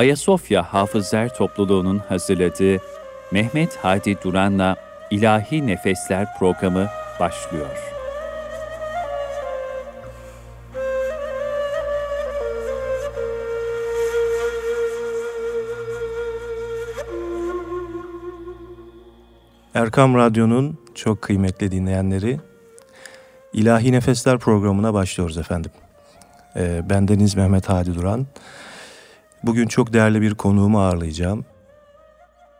Ayasofya Hafızlar Topluluğu'nun hazırladığı Mehmet Hadi Duran'la İlahi Nefesler programı başlıyor. Erkam Radyo'nun çok kıymetli dinleyenleri, İlahi Nefesler programına başlıyoruz efendim. Ee, bendeniz Mehmet Hadi Duran. Bugün çok değerli bir konuğumu ağırlayacağım.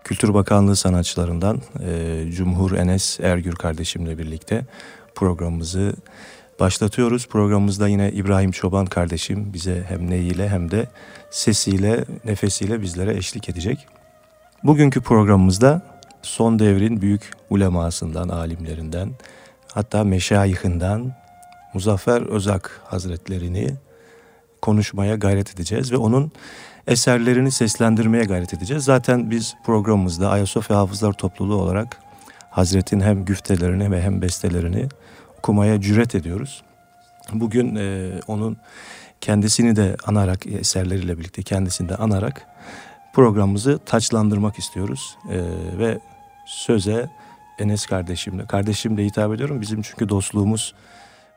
Kültür Bakanlığı sanatçılarından e, Cumhur Enes Ergür kardeşimle birlikte programımızı başlatıyoruz. Programımızda yine İbrahim Çoban kardeşim bize hem neyiyle hem de sesiyle, nefesiyle bizlere eşlik edecek. Bugünkü programımızda son devrin büyük ulemasından, alimlerinden, hatta meşayihinden Muzaffer Özak Hazretlerini konuşmaya gayret edeceğiz ve onun eserlerini seslendirmeye gayret edeceğiz. Zaten biz programımızda Ayasofya Hafızlar Topluluğu olarak Hazret'in hem güftelerini ve hem bestelerini okumaya cüret ediyoruz. Bugün e, onun kendisini de anarak, eserleriyle birlikte kendisini de anarak programımızı taçlandırmak istiyoruz. E, ve söze Enes kardeşimle, kardeşimle hitap ediyorum. Bizim çünkü dostluğumuz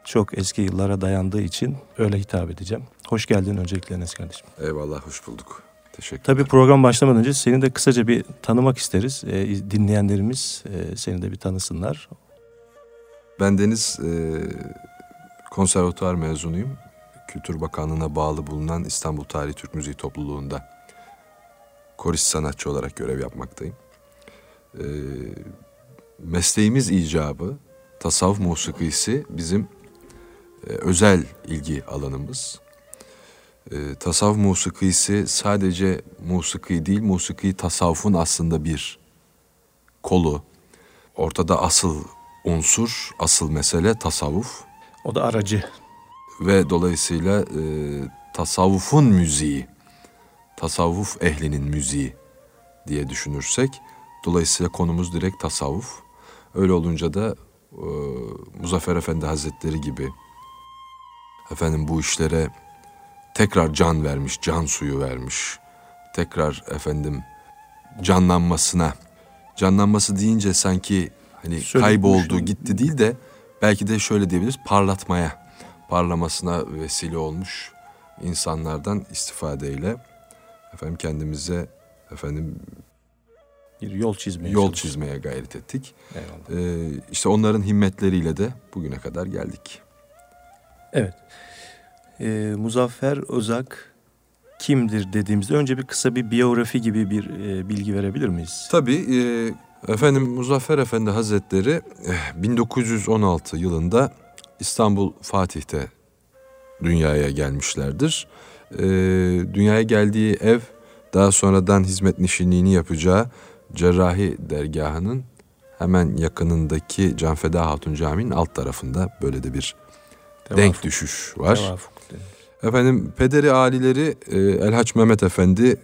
çok eski yıllara dayandığı için öyle hitap edeceğim. Hoş geldin öncelikle Enes kardeşim. Eyvallah, hoş bulduk. Teşekkür Tabii program başlamadan önce seni de kısaca bir tanımak isteriz. E, dinleyenlerimiz e, seni de bir tanısınlar. Ben Deniz, e, konservatuar mezunuyum. Kültür Bakanlığı'na bağlı bulunan İstanbul Tarih Türk Müziği Topluluğu'nda korist sanatçı olarak görev yapmaktayım. E, mesleğimiz icabı, tasavvuf musikisi bizim e, özel ilgi alanımız. E, tasavvuf musikisi sadece musiki değil, musiki tasavvufun aslında bir kolu. Ortada asıl unsur, asıl mesele tasavvuf. O da aracı. Ve dolayısıyla e, tasavvufun müziği, tasavvuf ehlinin müziği diye düşünürsek, dolayısıyla konumuz direkt tasavvuf. Öyle olunca da e, Muzaffer Efendi Hazretleri gibi efendim bu işlere tekrar can vermiş, can suyu vermiş. Tekrar efendim canlanmasına, canlanması deyince sanki hani Söyle kayboldu, gitti değil de belki de şöyle diyebiliriz parlatmaya, parlamasına vesile olmuş insanlardan istifadeyle efendim kendimize efendim bir yol çizmeye yol çalıştık. çizmeye gayret ettik. Eyvallah. Ee, işte onların himmetleriyle de bugüne kadar geldik. Evet. Ee, Muzaffer Özak kimdir dediğimizde önce bir kısa bir biyografi gibi bir e, bilgi verebilir miyiz? Tabii. E, efendim Muzaffer Efendi Hazretleri 1916 eh, yılında İstanbul Fatih'te dünyaya gelmişlerdir. E, dünyaya geldiği ev daha sonradan hizmet nişinliğini yapacağı Cerrahi dergahının hemen yakınındaki Canfeda Hatun Camii'nin alt tarafında böyle de bir Tevafuk. denk düşüş var. Tevafuk. Efendim pederi alileri e, Elhaç Mehmet Efendi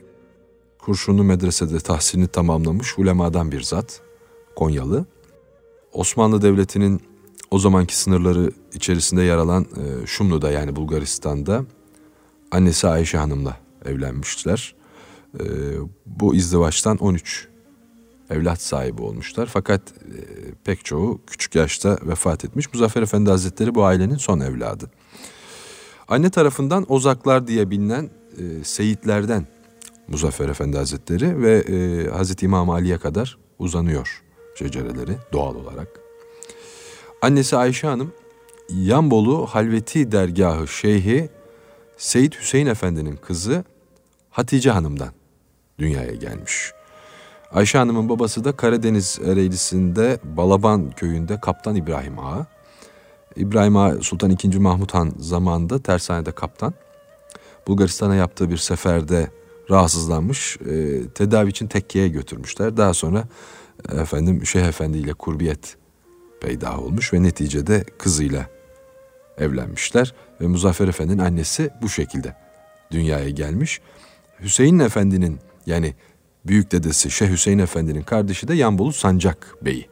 kurşunlu medresede tahsilini tamamlamış ulemadan bir zat Konyalı. Osmanlı Devleti'nin o zamanki sınırları içerisinde yer alan e, Şumlu'da yani Bulgaristan'da annesi Ayşe Hanım'la evlenmişler. E, bu izdivaçtan 13 evlat sahibi olmuşlar. Fakat e, pek çoğu küçük yaşta vefat etmiş. Muzaffer Efendi Hazretleri bu ailenin son evladı. Anne tarafından Ozaklar diye bilinen e, Seyitlerden Muzaffer Efendi Hazretleri ve e, Hazreti İmam Ali'ye kadar uzanıyor şecereleri doğal olarak. Annesi Ayşe Hanım Yanbolu Halveti Dergahı Şeyhi Seyit Hüseyin Efendi'nin kızı Hatice Hanım'dan dünyaya gelmiş. Ayşe Hanım'ın babası da Karadeniz Ereğlisi'nde Balaban köyünde Kaptan İbrahim Ağa. İbrahim Ağa Sultan II. Mahmut Han zamanında tersanede kaptan. Bulgaristan'a yaptığı bir seferde rahatsızlanmış. E, tedavi için tekkeye götürmüşler. Daha sonra efendim Şeyh Efendi ile kurbiyet peyda olmuş ve neticede kızıyla evlenmişler. Ve Muzaffer Efendi'nin annesi bu şekilde dünyaya gelmiş. Hüseyin Efendi'nin yani büyük dedesi Şeyh Hüseyin Efendi'nin kardeşi de Yanbolu Sancak Bey'i.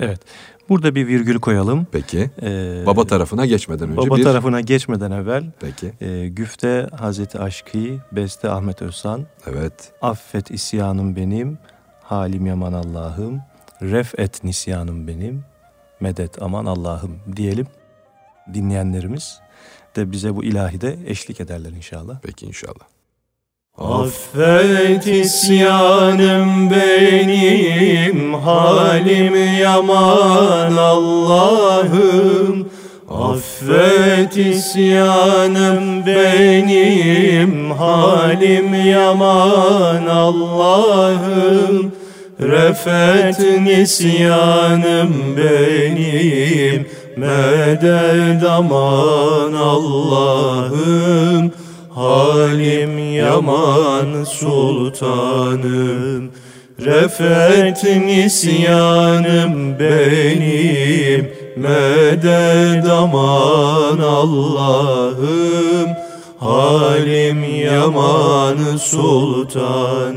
Evet. Burada bir virgül koyalım. Peki. Ee, baba tarafına geçmeden önce baba bir... tarafına geçmeden evvel. Peki. E, güfte Hazreti Aşkı, Beste Ahmet Özsan. Evet. Affet isyanım benim, halim yaman Allah'ım. Ref et nisyanım benim, medet aman Allah'ım diyelim. Dinleyenlerimiz de bize bu ilahide eşlik ederler inşallah. Peki inşallah. Affet isyanım benim, halim yaman Allah'ım. Affet isyanım benim, halim yaman Allah'ım. Refet nisyanım benim, medet aman Allah'ım. Halim yaman sultanım Refet nisyanım benim. Medet aman Allah'ım Halim yaman sultanım.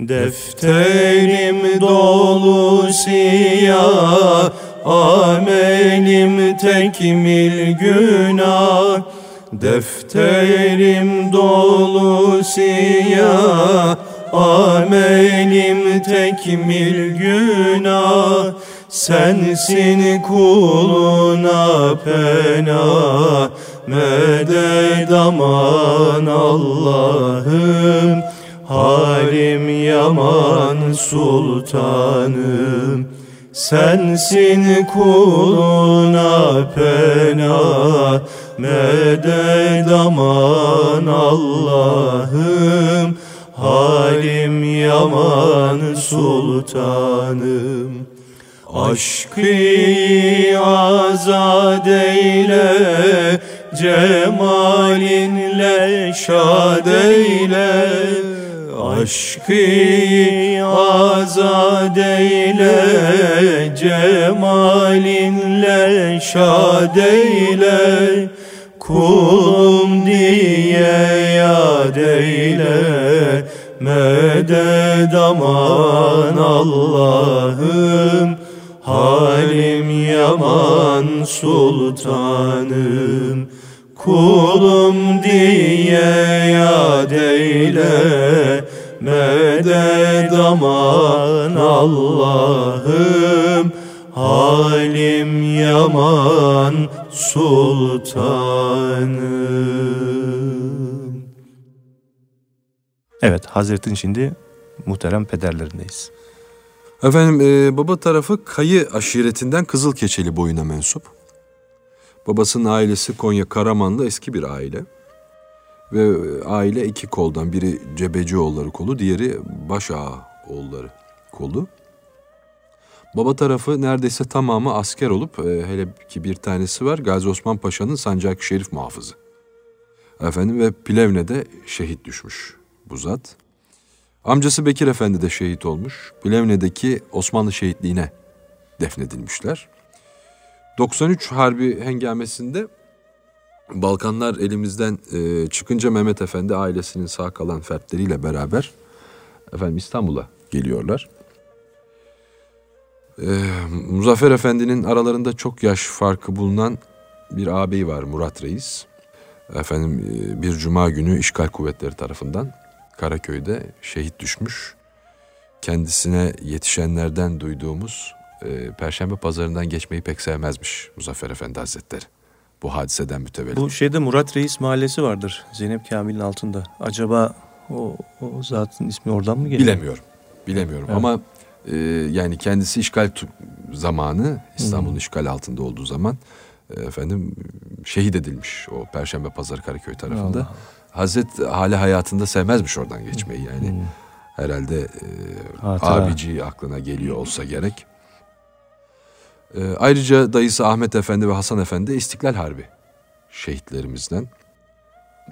Defterim dolu siyah Amelim tekmil günah Defterim dolu siyah Amelim tekmil günah. Sensin kuluna pena Medet aman Allah'ım. Halim yaman sultanım Sensin kuluna pena Medet aman Allah'ım Halim yaman sultanım. Aşkı azad eyle Cemalinle şad eyle. Aşkı azad eyle Cemalinle şad eyle Kulum diye yad eyle Medet aman Allah'ım. Halim yaman sultanım. Kulum diye yad eyle Medet aman Allah'ım Halim yaman sultanım. Evet, Hazret'in şimdi muhterem pederlerindeyiz. Efendim e, baba tarafı Kayı aşiretinden Kızılkeçeli boyuna mensup. Babasının ailesi Konya Karamanlı eski bir aile. Ve e, aile iki koldan biri Cebecioğulları kolu, diğeri Başağa oğulları kolu. Baba tarafı neredeyse tamamı asker olup e, hele ki bir tanesi var Gazi Osman Paşa'nın sancak şerif muhafızı. Efendim ve Plevne'de şehit düşmüş bu zat. Amcası Bekir Efendi de şehit olmuş. Plevne'deki Osmanlı şehitliğine defnedilmişler. 93 Harbi hengamesinde Balkanlar elimizden e, çıkınca Mehmet Efendi ailesinin sağ kalan fertleriyle beraber efendim İstanbul'a geliyorlar. Ee, Muzaffer Efendi'nin aralarında çok yaş farkı bulunan bir ağabeyi var Murat Reis. Efendim e, bir cuma günü işgal kuvvetleri tarafından Karaköy'de şehit düşmüş. Kendisine yetişenlerden duyduğumuz e, Perşembe pazarından geçmeyi pek sevmezmiş Muzaffer Efendi Hazretleri. Bu hadiseden mütevellit. Bu şeyde Murat Reis mahallesi vardır Zeynep Kamil'in altında. Acaba o, o zatın ismi oradan mı geliyor? Bilemiyorum. Bilemiyorum evet. ama e, yani kendisi işgal zamanı İstanbul'un işgal altında olduğu zaman e, efendim şehit edilmiş o Perşembe Pazarı Karaköy tarafında. Allah. Hazret hali hayatında sevmezmiş oradan geçmeyi yani. Hmm. Herhalde e, abici aklına geliyor olsa gerek. E, ayrıca dayısı Ahmet Efendi ve Hasan Efendi İstiklal Harbi şehitlerimizden.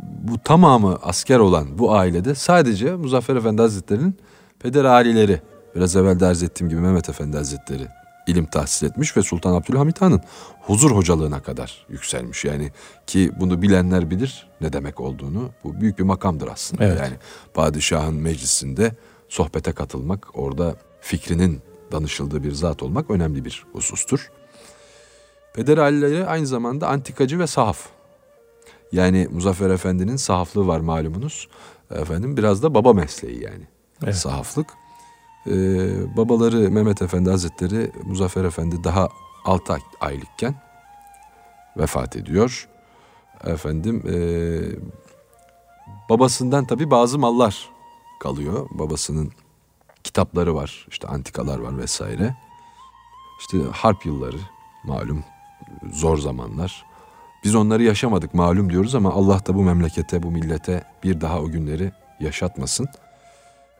Bu tamamı asker olan bu ailede sadece Muzaffer Efendi Hazretleri'nin peder aileleri biraz evvel de arz ettiğim gibi Mehmet Efendi Hazretleri ilim tahsil etmiş ve Sultan Abdülhamit Han'ın huzur hocalığına kadar yükselmiş. Yani ki bunu bilenler bilir ne demek olduğunu. Bu büyük bir makamdır aslında. Evet. Yani padişahın meclisinde sohbete katılmak, orada fikrinin danışıldığı bir zat olmak önemli bir husustur. Peder Ali'leri aynı zamanda antikacı ve sahaf. Yani Muzaffer Efendi'nin sahaflığı var malumunuz. Efendim biraz da baba mesleği yani. Evet. Sahaflık. Ee, babaları Mehmet Efendi Hazretleri Muzaffer Efendi daha 6 aylıkken vefat ediyor. Efendim e, babasından tabi bazı mallar kalıyor. Babasının kitapları var, işte antikalar var vesaire. İşte harp yılları malum zor zamanlar. Biz onları yaşamadık malum diyoruz ama Allah da bu memlekete, bu millete bir daha o günleri yaşatmasın.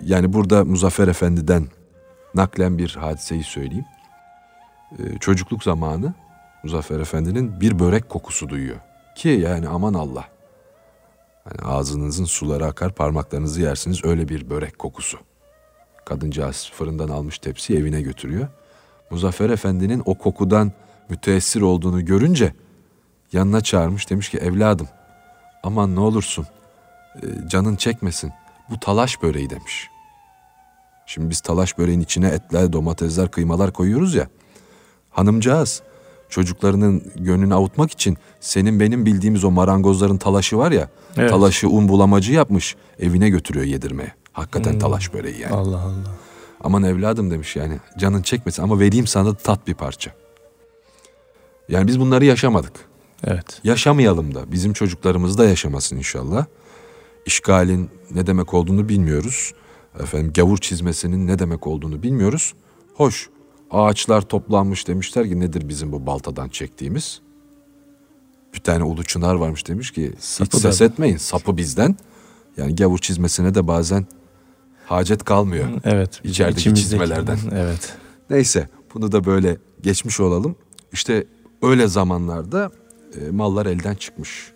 Yani burada Muzaffer Efendi'den naklen bir hadiseyi söyleyeyim. Ee, çocukluk zamanı Muzaffer Efendi'nin bir börek kokusu duyuyor. Ki yani aman Allah. Yani ağzınızın suları akar, parmaklarınızı yersiniz öyle bir börek kokusu. Kadıncağız fırından almış tepsi evine götürüyor. Muzaffer Efendi'nin o kokudan müteessir olduğunu görünce yanına çağırmış demiş ki evladım aman ne olursun e, canın çekmesin bu talaş böreği demiş. Şimdi biz talaş böreğin içine etler, domatesler, kıymalar koyuyoruz ya. Hanımcağız çocuklarının gönlünü avutmak için senin benim bildiğimiz o marangozların talaşı var ya. Evet. Talaşı un bulamacı yapmış evine götürüyor yedirmeye. Hakikaten hmm. talaş böreği yani. Allah Allah. Aman evladım demiş yani canın çekmesin ama vereyim sana tat bir parça. Yani biz bunları yaşamadık. Evet. Yaşamayalım da bizim çocuklarımız da yaşamasın inşallah. İşgalin ne demek olduğunu bilmiyoruz. Efendim gavur çizmesinin ne demek olduğunu bilmiyoruz. Hoş ağaçlar toplanmış demişler ki nedir bizim bu baltadan çektiğimiz? Bir tane ulu çınar varmış demiş ki sapı hiç ses etmeyin sapı bizden. Yani gavur çizmesine de bazen hacet kalmıyor. Evet. İçerideki çizmelerden. Evet. Neyse bunu da böyle geçmiş olalım. İşte öyle zamanlarda e, mallar elden çıkmış.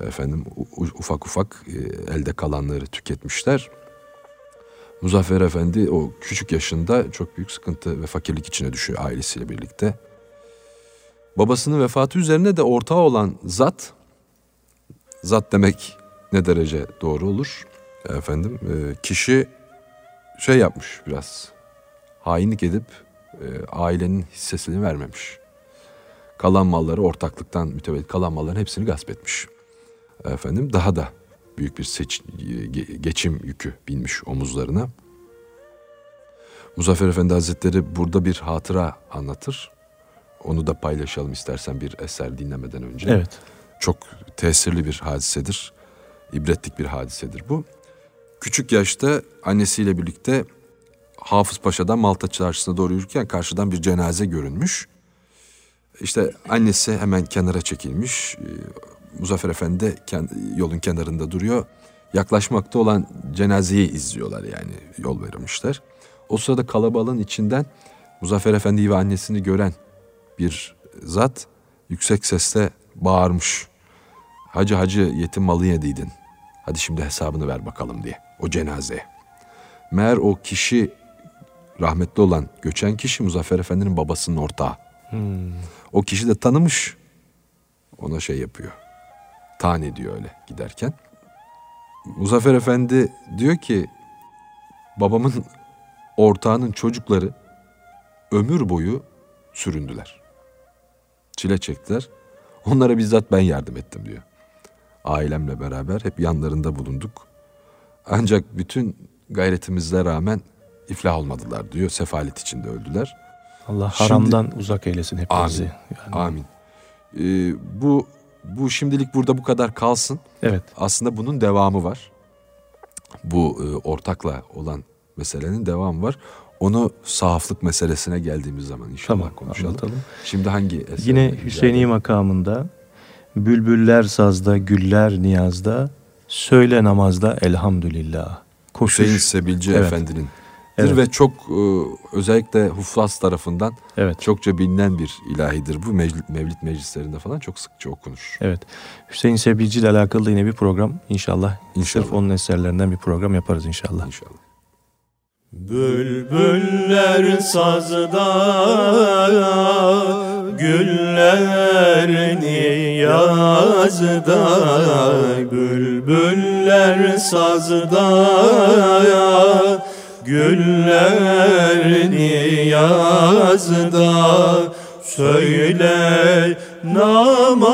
Efendim ufak ufak e, elde kalanları tüketmişler. Muzaffer Efendi o küçük yaşında çok büyük sıkıntı ve fakirlik içine düşüyor ailesiyle birlikte. Babasının vefatı üzerine de ortağı olan zat, zat demek ne derece doğru olur? Efendim e, kişi şey yapmış biraz hainlik edip e, ailenin hissesini vermemiş. Kalan malları ortaklıktan mütevellit kalan malların hepsini gasp etmiş. Efendim daha da büyük bir seç, geçim yükü binmiş omuzlarına. Muzaffer Efendi Hazretleri burada bir hatıra anlatır. Onu da paylaşalım istersen bir eser dinlemeden önce. Evet. Çok tesirli bir hadisedir. İbretlik bir hadisedir bu. Küçük yaşta annesiyle birlikte Hafız Paşa'dan Malta Çarşısı'na doğru yürürken karşıdan bir cenaze görünmüş. İşte annesi hemen kenara çekilmiş. Muzaffer Efendi de yolun kenarında duruyor. Yaklaşmakta olan cenazeyi izliyorlar yani yol vermişler. O sırada kalabalığın içinden Muzaffer Efendi'yi ve annesini gören bir zat yüksek sesle bağırmış. Hacı hacı yetim malı yediydin. Hadi şimdi hesabını ver bakalım diye o cenazeye. Meğer o kişi rahmetli olan göçen kişi Muzaffer Efendi'nin babasının ortağı. Hmm. O kişi de tanımış. Ona şey yapıyor. Tan ediyor öyle giderken. Muzaffer Efendi diyor ki babamın ortağının çocukları ömür boyu süründüler. Çile çektiler. Onlara bizzat ben yardım ettim diyor. Ailemle beraber hep yanlarında bulunduk. Ancak bütün gayretimizle rağmen iflah olmadılar diyor. Sefalet içinde öldüler. Allah haramdan Şimdi, uzak eylesin hepimizi. Amin. Yani. Amin. Ee, bu bu şimdilik burada bu kadar kalsın. Evet. Aslında bunun devamı var. Bu e, ortakla olan meselenin devamı var. Onu sahaflık meselesine geldiğimiz zaman inşallah tamam, konuşalım. Anlatalım. Şimdi hangi? Yine Hüseyini makamında Bülbüller sazda, güller niyazda, söyle namazda elhamdülillah. Koşuş. Hüseyin Sebilci evet. Efendi'nin evet. ve çok e, özellikle Huflas tarafından evet. çokça bilinen bir ilahidir. Bu mevlid, mevlid meclislerinde falan çok sıkça okunur. Evet. Hüseyin Sebilci ile alakalı yine bir program inşallah. İnşallah. Sırf onun eserlerinden bir program yaparız inşallah. İnşallah. Bülbüller sazda Güller niyazda Bülbüller sazda Güller niyazda Söyle namazda.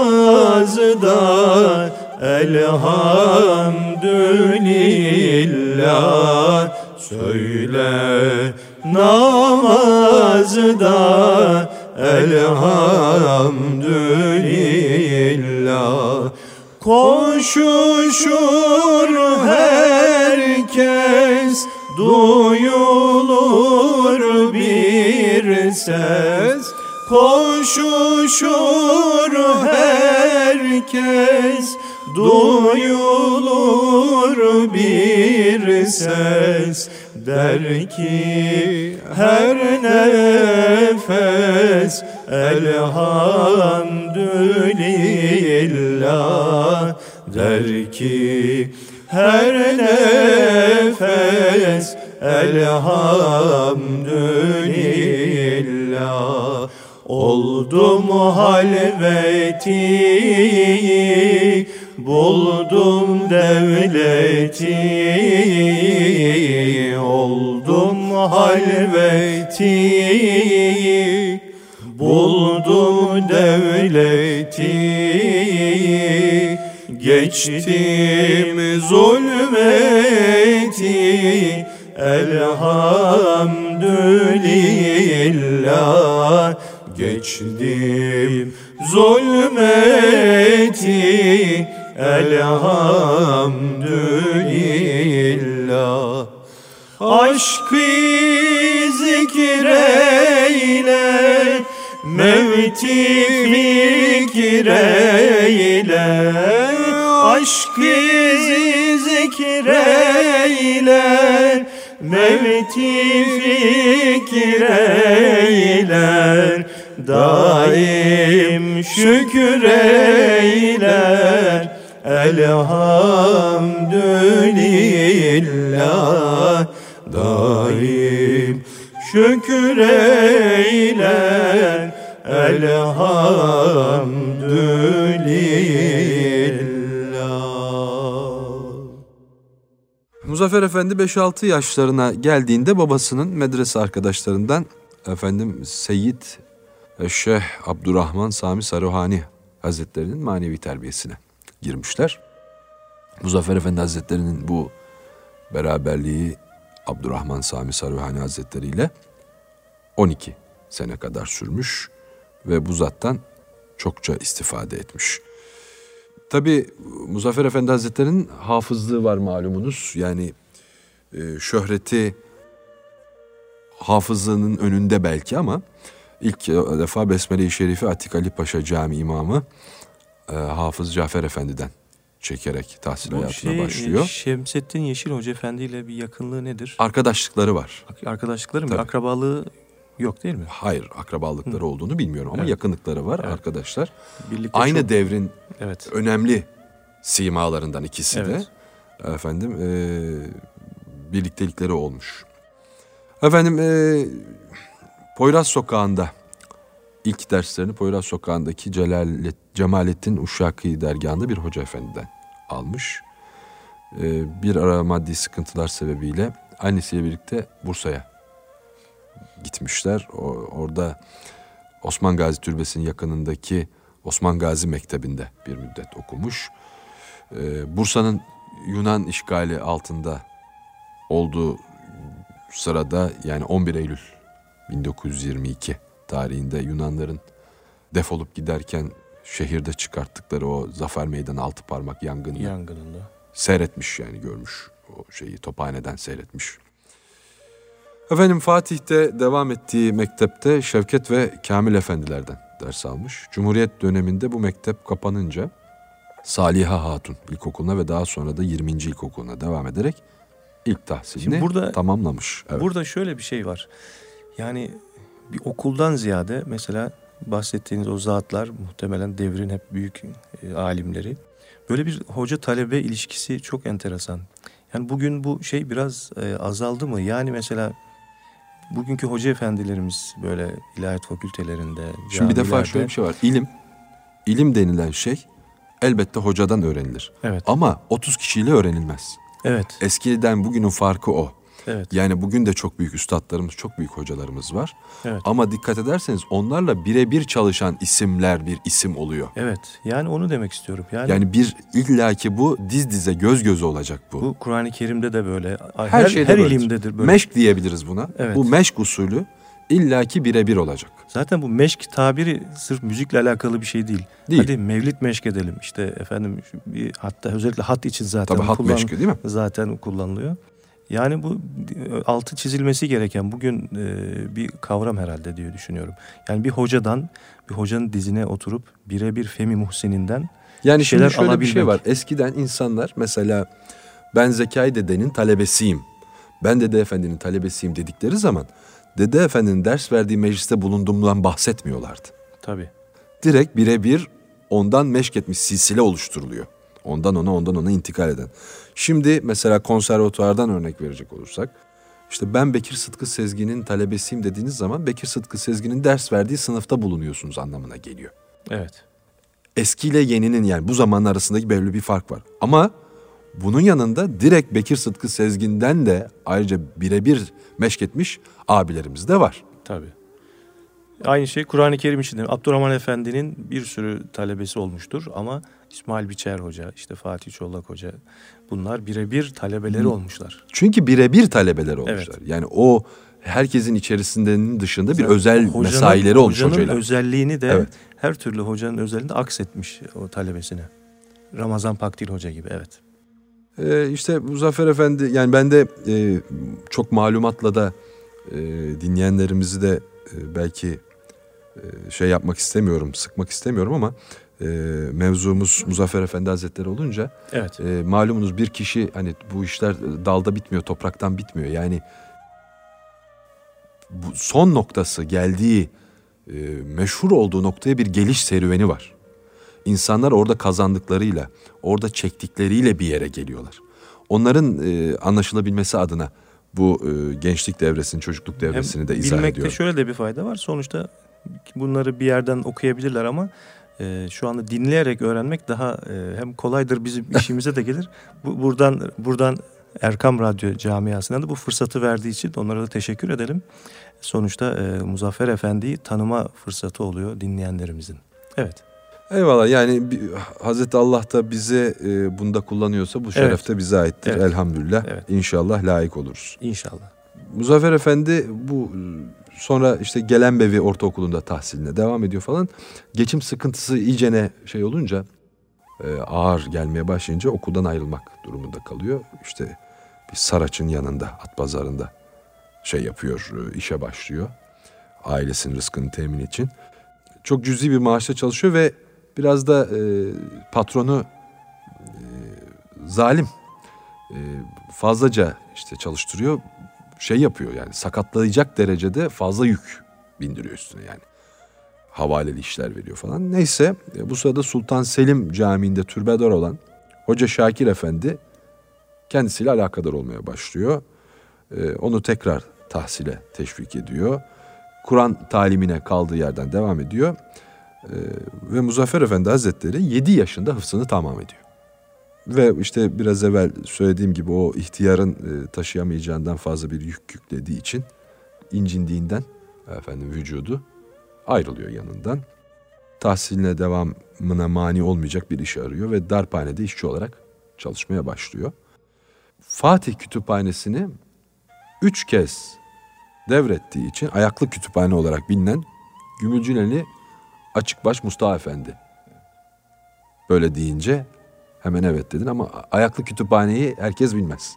Elhamdülillah Söyle namazda. Elhamdülillah Koşuşur herkes Duyulur bir ses Koşuşur herkes. Duyulur bir ses Der ki her nefes Elhamdülillah. Der ki her nefes Elhamdülillah. Oldum halveti Buldum devleti. Oldum halveti Buldum devleti Geçtim zulmeti Elhamdülillah. Geçtim zulmeti Elhamdülillah. Aşkı zikreyle Mevti fikreyle Aşkı zikreyle Mevti fikreyle Daim şükreyler Elhamdülillah. Daim şükreyler Elhamdülillah Muzaffer Efendi 5-6 yaşlarına geldiğinde babasının medrese arkadaşlarından efendim Seyyid Şeyh Abdurrahman Sami Saruhani Hazretlerinin manevi terbiyesine girmişler. Muzaffer Efendi Hazretleri'nin bu beraberliği Abdurrahman Sami Saruhani Hazretleri ile 12 sene kadar sürmüş ve bu zattan çokça istifade etmiş. Tabi Muzaffer Efendi Hazretleri'nin hafızlığı var malumunuz. Yani e, şöhreti hafızlığının önünde belki ama ilk defa Besmele-i Şerifi Atik Ali Paşa Cami imamı e, Hafız Cafer Efendi'den çekerek tahsil Bu hayatına şey, başlıyor. Şemsettin Yeşil Hoca Efendi ile bir yakınlığı nedir? Arkadaşlıkları var. Arkadaşlıkları mı? Tabii. Akrabalığı yok değil mi? Hayır akrabalıkları Hı. olduğunu bilmiyorum ama Evet. yakınlıkları var Evet. arkadaşlar. Birlikte Aynı çok- devrin Evet. önemli simalarından ikisi Evet. de efendim e, birliktelikleri olmuş. Efendim e, Poyraz Sokağı'nda ilk derslerini Poyraz Sokağı'ndaki Celalet, Cemalettin Uşşaki dergahında bir hoca efendiden almış. E, bir ara maddi sıkıntılar sebebiyle annesiyle birlikte Bursa'ya gitmişler. O, orada Osman Gazi Türbesi'nin yakınındaki Osman Gazi Mektebi'nde bir müddet okumuş. Ee, Bursa'nın Yunan işgali altında olduğu sırada yani 11 Eylül 1922 tarihinde Yunanların defolup giderken şehirde çıkarttıkları o Zafer Meydanı altı parmak yangını Yangınında. seyretmiş yani görmüş o şeyi tophaneden seyretmiş. Efendim Fatih'te devam ettiği mektepte Şevket ve Kamil Efendilerden ders almış. Cumhuriyet döneminde bu mektep kapanınca Saliha Hatun İlkokulu'na ve daha sonra da 20. İlkokulu'na devam ederek ilk tahsilini Şimdi burada- tamamlamış. Evet. Burada şöyle bir şey var. Yani bir okuldan ziyade mesela bahsettiğiniz o zatlar muhtemelen devrin hep büyük e, alimleri. Böyle bir hoca talebe ilişkisi çok enteresan. Yani bugün bu şey biraz e, azaldı mı? Yani mesela bugünkü hoca efendilerimiz böyle ilahiyat fakültelerinde, Şimdi bir defa şöyle bir şey var. İlim, ilim denilen şey elbette hocadan öğrenilir. Evet. Ama 30 kişiyle öğrenilmez. Evet. Eskiden bugünün farkı o. Evet. Yani bugün de çok büyük üstadlarımız, çok büyük hocalarımız var. Evet. Ama dikkat ederseniz onlarla birebir çalışan isimler bir isim oluyor. Evet. Yani onu demek istiyorum. Yani, Yani bir illaki bu diz dize göz göze olacak bu. bu Kur'an-ı Kerim'de de böyle. Her, her her, şeyde böyledir. ilimdedir böyle. Meşk diyebiliriz buna. Evet. Bu meşk usulü illaki birebir olacak. Zaten bu meşk tabiri sırf müzikle alakalı bir şey değil. Değil. Hadi mevlit meşk edelim. İşte efendim bir hatta özellikle hat için zaten Tabii hat meşki değil mi? zaten kullanılıyor. Yani bu altı çizilmesi gereken bugün e, bir kavram herhalde diye düşünüyorum. Yani bir hocadan, bir hocanın dizine oturup birebir Femi Muhsin'inden Yani şeyler şöyle bir şey alabilmek. var. Eskiden insanlar mesela ben Zekai dedenin talebesiyim. Ben Dede Efendi'nin talebesiyim dedikleri zaman Dede Efendi'nin ders verdiği mecliste bulunduğumdan bahsetmiyorlardı. tabii Direkt birebir ondan meşk etmiş silsile oluşturuluyor. Ondan ona ondan ona intikal eden. Şimdi mesela konservatuvardan örnek verecek olursak işte ben Bekir Sıtkı Sezgin'in talebesiyim dediğiniz zaman Bekir Sıtkı Sezgin'in ders verdiği sınıfta bulunuyorsunuz anlamına geliyor evet. eskiyle yeninin yani bu zaman arasındaki belli bir fark var. Ama bunun yanında direkt Bekir Sıtkı Sezgin'den de ayrıca birebir meşk etmiş abilerimiz de var. Tabii. Aynı şey Kur'an-ı Kerim için de. Abdurrahman Efendi'nin bir sürü talebesi olmuştur ama İsmail Biçer Hoca, işte Fatih Çolak Hoca bunlar birebir talebeleri Hı. olmuşlar. Çünkü birebir talebeler olmuşlar. Yani o herkesin içerisindenin dışında bir özel Hocanın- mesaileri olmuş hocanın hocayla. özelliğini de Evet. her türlü hocanın özelliğini de aksetmiş o talebesine. Ramazan Pakdil Hoca gibi evet. Ee, işte Muzaffer Efendi yani ben de e, çok malumatla da e, dinleyenlerimizi de e, belki şey yapmak istemiyorum, sıkmak istemiyorum ama e, mevzumuz Muzaffer Efendi Hazretleri olunca Evet. e, malumunuz bir kişi hani bu işler dalda bitmiyor, topraktan bitmiyor. Yani bu son noktası geldiği e, meşhur olduğu noktaya bir geliş serüveni var. İnsanlar orada kazandıklarıyla, orada çektikleriyle bir yere geliyorlar. Onların e, anlaşılabilmesi adına bu e, gençlik devresini, çocukluk devresini de izah Bilmekte ediyorum. şöyle de bir fayda var. Sonuçta bunları bir yerden okuyabilirler ama e, şu anda dinleyerek öğrenmek daha e, hem kolaydır bizim işimize de gelir. Bu, buradan buradan Erkam Radyo camiasına da bu fırsatı verdiği için onlara da teşekkür edelim. Sonuçta e, Muzaffer Efendi'yi tanıma fırsatı oluyor dinleyenlerimizin. Evet. Eyvallah yani Hazreti Allah da bize e, bunda kullanıyorsa bu şeref de bize aittir Evet. elhamdülillah. Evet. İnşallah layık oluruz. İnşallah. Muzaffer Efendi bu sonra işte Gelenbevi Ortaokulu'nda tahsiline devam ediyor falan. Geçim sıkıntısı iyicene şey olunca e, ağır gelmeye başlayınca okuldan ayrılmak durumunda kalıyor. İşte bir Saraç'ın yanında at pazarında şey yapıyor e, işe başlıyor. Ailesinin rızkını temin için. Çok cüzi bir maaşla çalışıyor ve biraz da e, patronu e, zalim. E, fazlaca işte çalıştırıyor şey yapıyor yani sakatlayacak derecede fazla yük bindiriyor üstüne yani. Havaleli işler veriyor falan. Neyse e, bu sırada Sultan Selim Camii'nde türbedar olan Hoca Şakir Efendi kendisiyle alakadar olmaya başlıyor. E, Onu tekrar tahsile teşvik ediyor. Kur'an talimine kaldığı yerden devam ediyor. E, Ve Muzaffer Efendi Hazretleri 7 yaşında hıfzını tamam ediyor. Ve işte biraz evvel söylediğim gibi o ihtiyarın e, taşıyamayacağından fazla bir yük yüklediği için incindiğinden efendim vücudu ayrılıyor yanından. Tahsiline devamına mani olmayacak bir iş arıyor ve darphanede işçi olarak çalışmaya başlıyor. Fatih Kütüphanesi'ni üç kez devrettiği için ayaklı kütüphane olarak bilinen Gümülcüneli Açıkbaş Mustafa Efendi. Böyle deyince hemen evet dedin ama ayaklı kütüphaneyi herkes bilmez.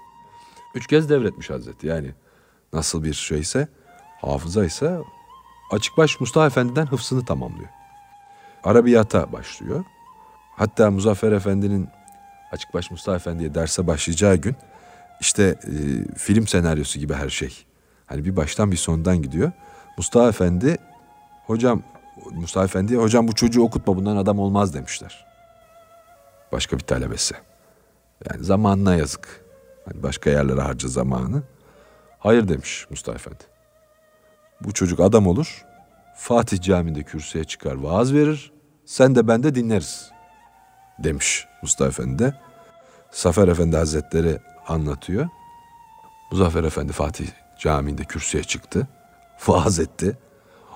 Üç kez devretmiş Hazreti yani nasıl bir şeyse hafızaysa Açıkbaş Mustafa Efendi'den hıfzını tamamlıyor. Arabiyata başlıyor. Hatta Muzaffer Efendi'nin Açıkbaş Mustafa Efendi'ye derse başlayacağı gün işte e, film senaryosu gibi her şey. Hani bir baştan bir sondan gidiyor. Mustafa Efendi hocam Mustafa Efendi'ye hocam bu çocuğu okutma bundan adam olmaz demişler. Başka bir talebesi. Yani zamanına yazık. Hani başka yerlere harca zamanı. Hayır demiş Mustafa Efendi. Bu çocuk adam olur. Fatih Camii'nde kürsüye çıkar vaaz verir. Sen de ben de dinleriz. Demiş Mustafa Efendi de. Safer Efendi Hazretleri anlatıyor. Muzaffer Efendi Fatih Camii'nde kürsüye çıktı. Vaaz etti.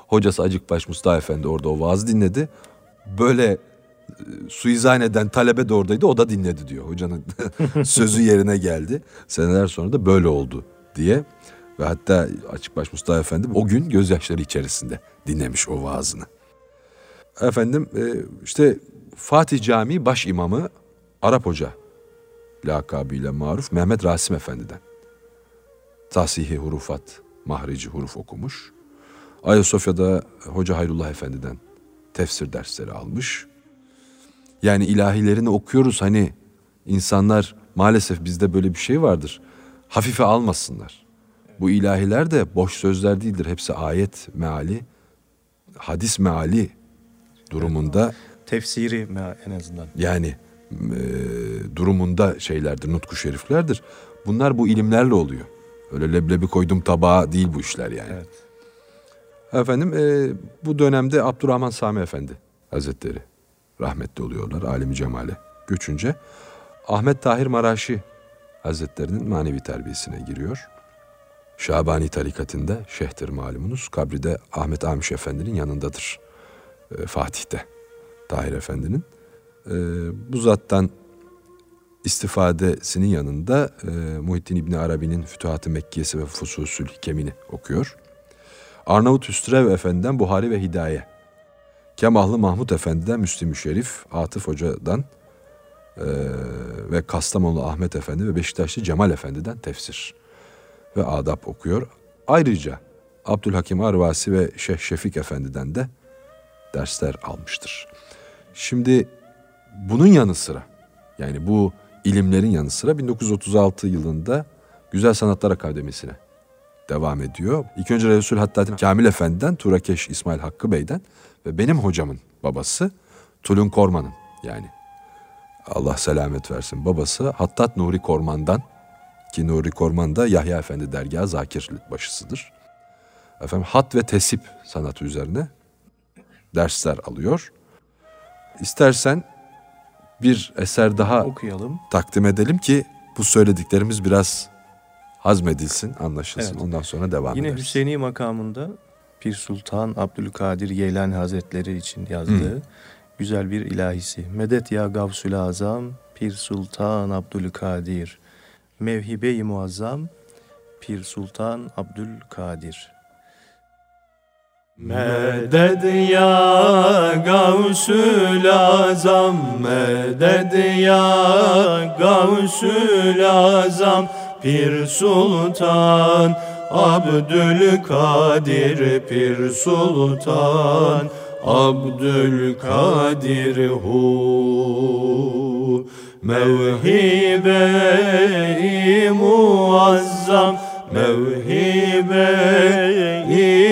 Hocası Acıkbaş Mustafa Efendi orada o vaaz dinledi. Böyle suizan eden talebe de oradaydı o da dinledi diyor. Hocanın sözü yerine geldi. Seneler sonra da böyle oldu diye. Ve hatta Açıkbaş Mustafa Efendi o gün gözyaşları içerisinde dinlemiş o vaazını. Efendim e, işte Fatih Camii baş imamı Arap Hoca lakabıyla maruf Mehmet Rasim Efendi'den. Tahsihi hurufat, mahrici huruf okumuş. Ayasofya'da Hoca Hayrullah Efendi'den tefsir dersleri almış. Yani ilahilerini okuyoruz hani insanlar maalesef bizde böyle bir şey vardır. Hafife almasınlar. Bu ilahiler de boş sözler değildir. Hepsi ayet meali, hadis meali durumunda. Tefsiri en azından. Yani e, durumunda şeylerdir, nutku şeriflerdir. Bunlar bu ilimlerle oluyor. Öyle leblebi koydum tabağa değil bu işler yani. Evet. Efendim e, bu dönemde Abdurrahman Sami Efendi Hazretleri rahmetli oluyorlar alemi cemale göçünce. Ahmet Tahir Maraşi Hazretlerinin manevi terbiyesine giriyor. Şabani tarikatında şeyhtir malumunuz. Kabri de Ahmet Amiş Efendi'nin yanındadır. E, Fatih'te Tahir Efendi'nin. E, bu zattan istifadesinin yanında e, Muhittin İbni Arabi'nin Fütuhat-ı Mekkiyesi ve Fususül Hikemini okuyor. Arnavut Hüstrev Efendi'den Buhari ve Hidaye. Kemahlı Mahmut Efendi'den Müslim-i Şerif, Atıf Hoca'dan e, ve Kastamonu Ahmet Efendi ve Beşiktaşlı Cemal Efendi'den tefsir ve adab okuyor. Ayrıca Abdülhakim Arvasi ve Şeyh Şefik Efendi'den de dersler almıştır. Şimdi bunun yanı sıra yani bu ilimlerin yanı sıra 1936 yılında Güzel Sanatlar Akademisi'ne devam ediyor. İlk önce Resul Hattatin Kamil Efendi'den, Turakeş İsmail Hakkı Bey'den ve benim hocamın babası Tulun Korman'ın yani Allah selamet versin babası Hattat Nuri Korman'dan ki Nuri Korman da Yahya Efendi dergahı zakir başısıdır. Efendim hat ve tesip sanatı üzerine dersler alıyor. İstersen bir eser daha okuyalım. Takdim edelim ki bu söylediklerimiz biraz hazmedilsin, anlaşılsın. Evet. Ondan sonra devam Yine ederiz. Yine Hüseyini makamında Pir Sultan Abdülkadir Yeylan Hazretleri için yazdığı Hı. güzel bir ilahisi. Medet ya Gavsül Azam Pir Sultan Abdülkadir Mevhibe-i Muazzam Pir Sultan Abdülkadir Medet ya Gavsül Azam Medet ya Gavsül Azam Pir Sultan Abdülkadir Pir Sultan Abdülkadir hu. Mevhibe-i muazzam Mevhibe-i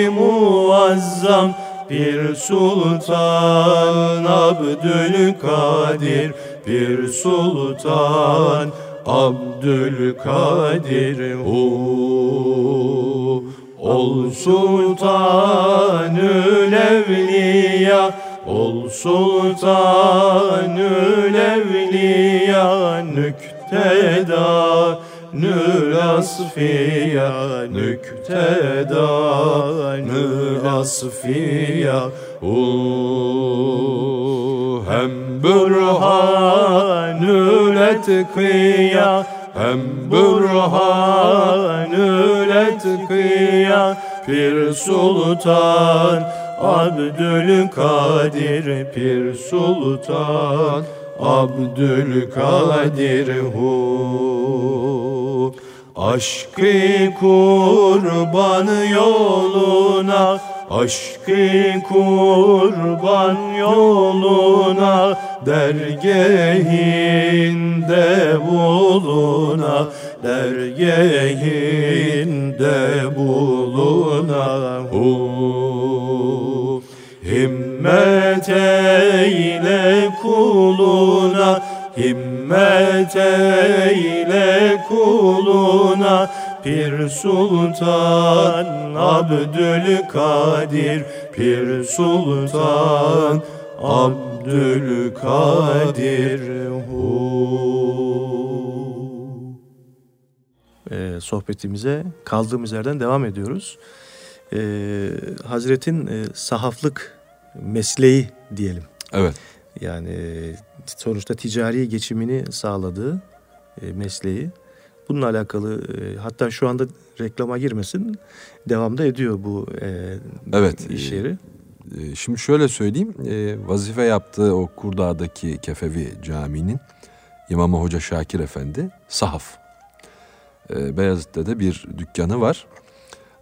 muazzam bir sultan Abdülkadir bir sultan Abdülkadir hu Ol sultanül evliya Ol sultanül evliya Nükteda nül asfiya Nükteda nül asfiya. Hem bürhanül etkiya Hem bürhanül etkiya Pir sultan Abdülkadir Pir sultan Abdülkadir hu. Aşkı kurban yoluna Aşkı kurban yoluna Dergehinde buluna Dergehinde buluna. Hu Himmet eyle kuluna Himmet eyle kuluna Pir Sultan Abdülkadir Pir Sultan Abdülkadir hu e, sohbetimize kaldığımız yerden devam ediyoruz. E, Hazret'in e, sahaflık mesleği diyelim. Evet. Yani e, sonuçta ticari geçimini sağladığı e, mesleği. Bununla alakalı e, hatta şu anda reklama girmesin devamda ediyor bu e, Evet, iş e, yeri. Ee, Şimdi şöyle söyleyeyim, e, vazife yaptığı o Kurdağ'daki Kefevi Camii'nin İmamı Hoca Şakir Efendi sahaf. E, Beyazıt'ta da bir dükkanı var.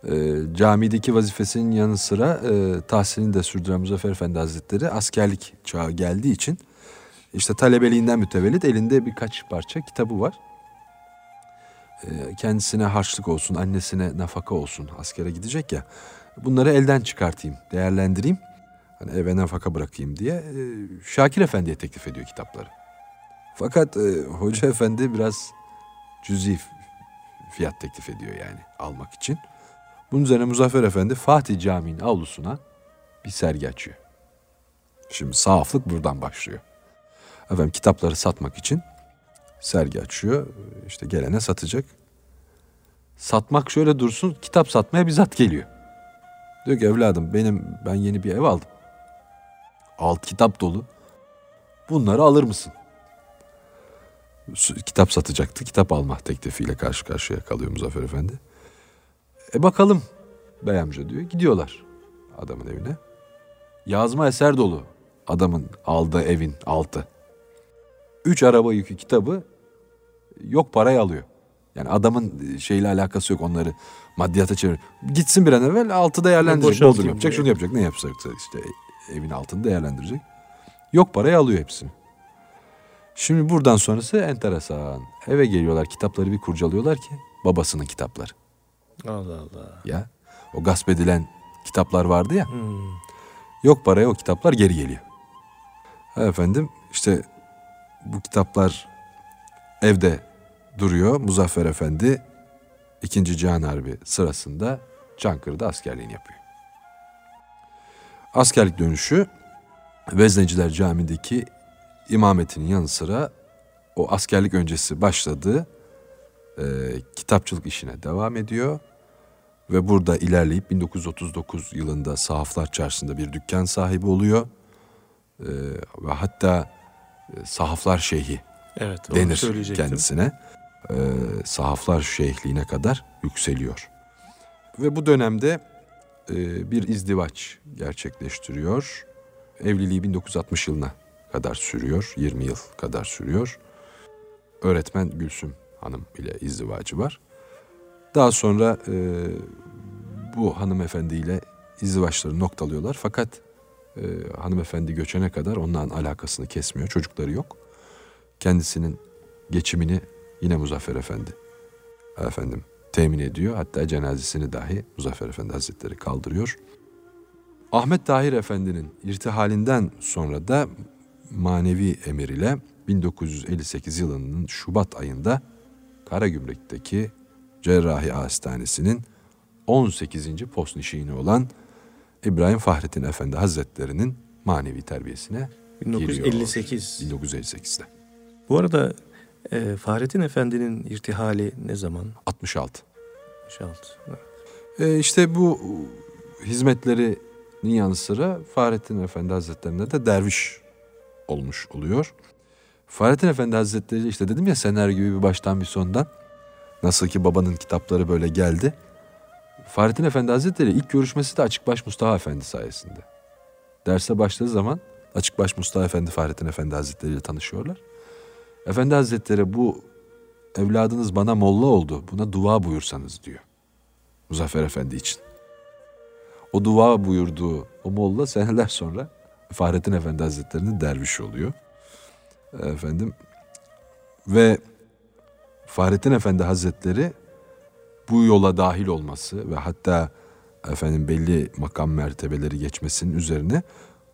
E, camideki vazifesinin yanı sıra e, tahsilini de sürdüren Muzaffer Efendi Hazretleri askerlik çağı geldiği için işte talebeliğinden mütevellit elinde birkaç parça kitabı var. E, kendisine harçlık olsun, annesine nafaka olsun, askere gidecek ya. Bunları elden çıkartayım, değerlendireyim. Hani eve nafaka bırakayım diye e, Şakir Efendi'ye teklif ediyor kitapları. Fakat e, Hoca Efendi biraz cüzi fiyat teklif ediyor yani almak için. Bunun üzerine Muzaffer Efendi Fatih Camii'nin avlusuna bir sergi açıyor. Şimdi sahaflık buradan başlıyor. Efendim kitapları satmak için sergi açıyor. İşte gelene satacak. Satmak şöyle dursun, kitap satmaya bizzat geliyor. Diyor ki evladım benim ben yeni bir ev aldım. Alt kitap dolu. Bunları alır mısın? Kitap satacaktı. Kitap alma teklifiyle karşı karşıya kalıyor Muzaffer Efendi. E bakalım bey amca diyor. Gidiyorlar adamın evine. Yazma eser dolu adamın aldığı evin altı. Üç araba yükü kitabı yok parayı alıyor. Yani adamın şeyle alakası yok onları maddiyata çevir. Gitsin bir an evvel altı değerlendirecek. Boşaltayım Bodrum yapacak, diye. şunu yapacak, ne yapacak işte evin altını değerlendirecek. Yok parayı alıyor hepsini. Şimdi buradan sonrası enteresan. Eve geliyorlar kitapları bir kurcalıyorlar ki babasının kitapları. Allah Allah. Ya o gasp edilen kitaplar vardı ya. Hmm. Yok paraya o kitaplar geri geliyor. Efendim işte bu kitaplar evde duruyor. Muzaffer Efendi 2. Cihan Harbi sırasında Çankırı'da askerliğini yapıyor. Askerlik dönüşü Vezneciler Camii'ndeki imametinin yanı sıra o askerlik öncesi başladığı e, kitapçılık işine devam ediyor. Ve burada ilerleyip 1939 yılında Sahaflar Çarşısı'nda bir dükkan sahibi oluyor. Ee, ve hatta e, Sahaflar Şeyhi Evet denir kendisine. Ee, Sahaflar Şeyhliğine kadar yükseliyor. Ve bu dönemde e, bir izdivaç gerçekleştiriyor. Evliliği 1960 yılına kadar sürüyor. 20 yıl kadar sürüyor. Öğretmen Gülsüm Hanım ile izdivacı var. Daha sonra e, bu hanımefendiyle izdivaçları noktalıyorlar. Fakat e, hanımefendi göçene kadar onunla alakasını kesmiyor. Çocukları yok. Kendisinin geçimini yine Muzaffer Efendi efendim temin ediyor. Hatta cenazesini dahi Muzaffer Efendi Hazretleri kaldırıyor. Ahmet Tahir Efendi'nin irtihalinden sonra da manevi emir ile 1958 yılının Şubat ayında Karagümrük'teki Cerrahi Hastanesi'nin 18. postnişini olan İbrahim Fahrettin Efendi Hazretleri'nin manevi terbiyesine 1958. giriyor. 1958'de. Bu arada e, Fahrettin Efendi'nin irtihali ne zaman? 66. 66. E işte bu hizmetlerinin yanı sıra Fahrettin Efendi Hazretlerine de derviş olmuş oluyor. Fahrettin Efendi Hazretleri işte dedim ya senaryo gibi bir baştan bir sondan. Nasıl ki babanın kitapları böyle geldi. Fahrettin Efendi Hazretleri ilk görüşmesi de Açıkbaş Mustafa Efendi sayesinde. Derse başladığı zaman Açıkbaş Mustafa Efendi Fahrettin Efendi Hazretleri ile tanışıyorlar. Efendi Hazretleri bu evladınız bana molla oldu. Buna dua buyursanız diyor. Muzaffer Efendi için. O dua buyurduğu o molla seneler sonra Fahrettin Efendi Hazretleri'nin derviş oluyor. Efendim ve Fahrettin Efendi Hazretleri bu yola dahil olması ve hatta efendim belli makam mertebeleri geçmesinin üzerine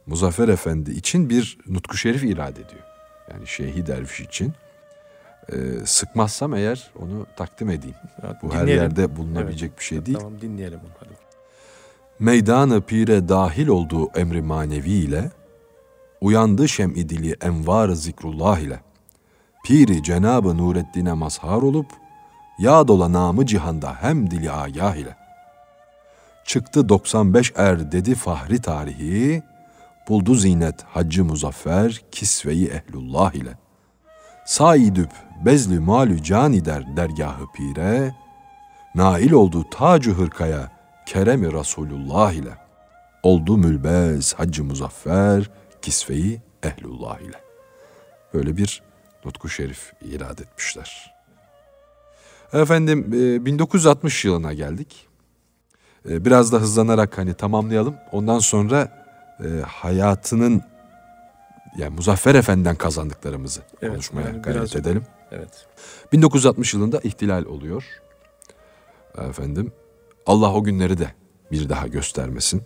Muzaffer Efendi için bir nutku şerif irade ediyor. Yani şeyhi derviş için. Ee, sıkmazsam eğer onu takdim edeyim. Ya, Bu her dinleyelim. yerde bulunabilecek bir şey değil. Tamam dinleyelim onu hadi. Meydanı pire dahil olduğu emri manevi ile, uyandı şem-i dili envar zikrullah ile, piri Cenab-ı Nureddin'e mazhar olup, Ya dola namı cihanda hem dili agah ile. Çıktı 95 er dedi fahri tarihi, buldu zinet haccı muzaffer kisveyi ehlullah ile. Saidüp bezli malü cani der dergahı pire, nail oldu tacu hırkaya keremi Resulullah ile. Oldu mülbez haccı muzaffer kisveyi ehlullah ile. Böyle bir nutku şerif irad etmişler. Efendim 1960 e, yılına geldik. E, biraz da hızlanarak hani tamamlayalım. Ondan sonra e, hayatının yani Muzaffer Efendi'den kazandıklarımızı evet, konuşmaya yani gayret biraz, edelim. Evet. 1960 yılında ihtilal oluyor. Efendim Allah o günleri de bir daha göstermesin.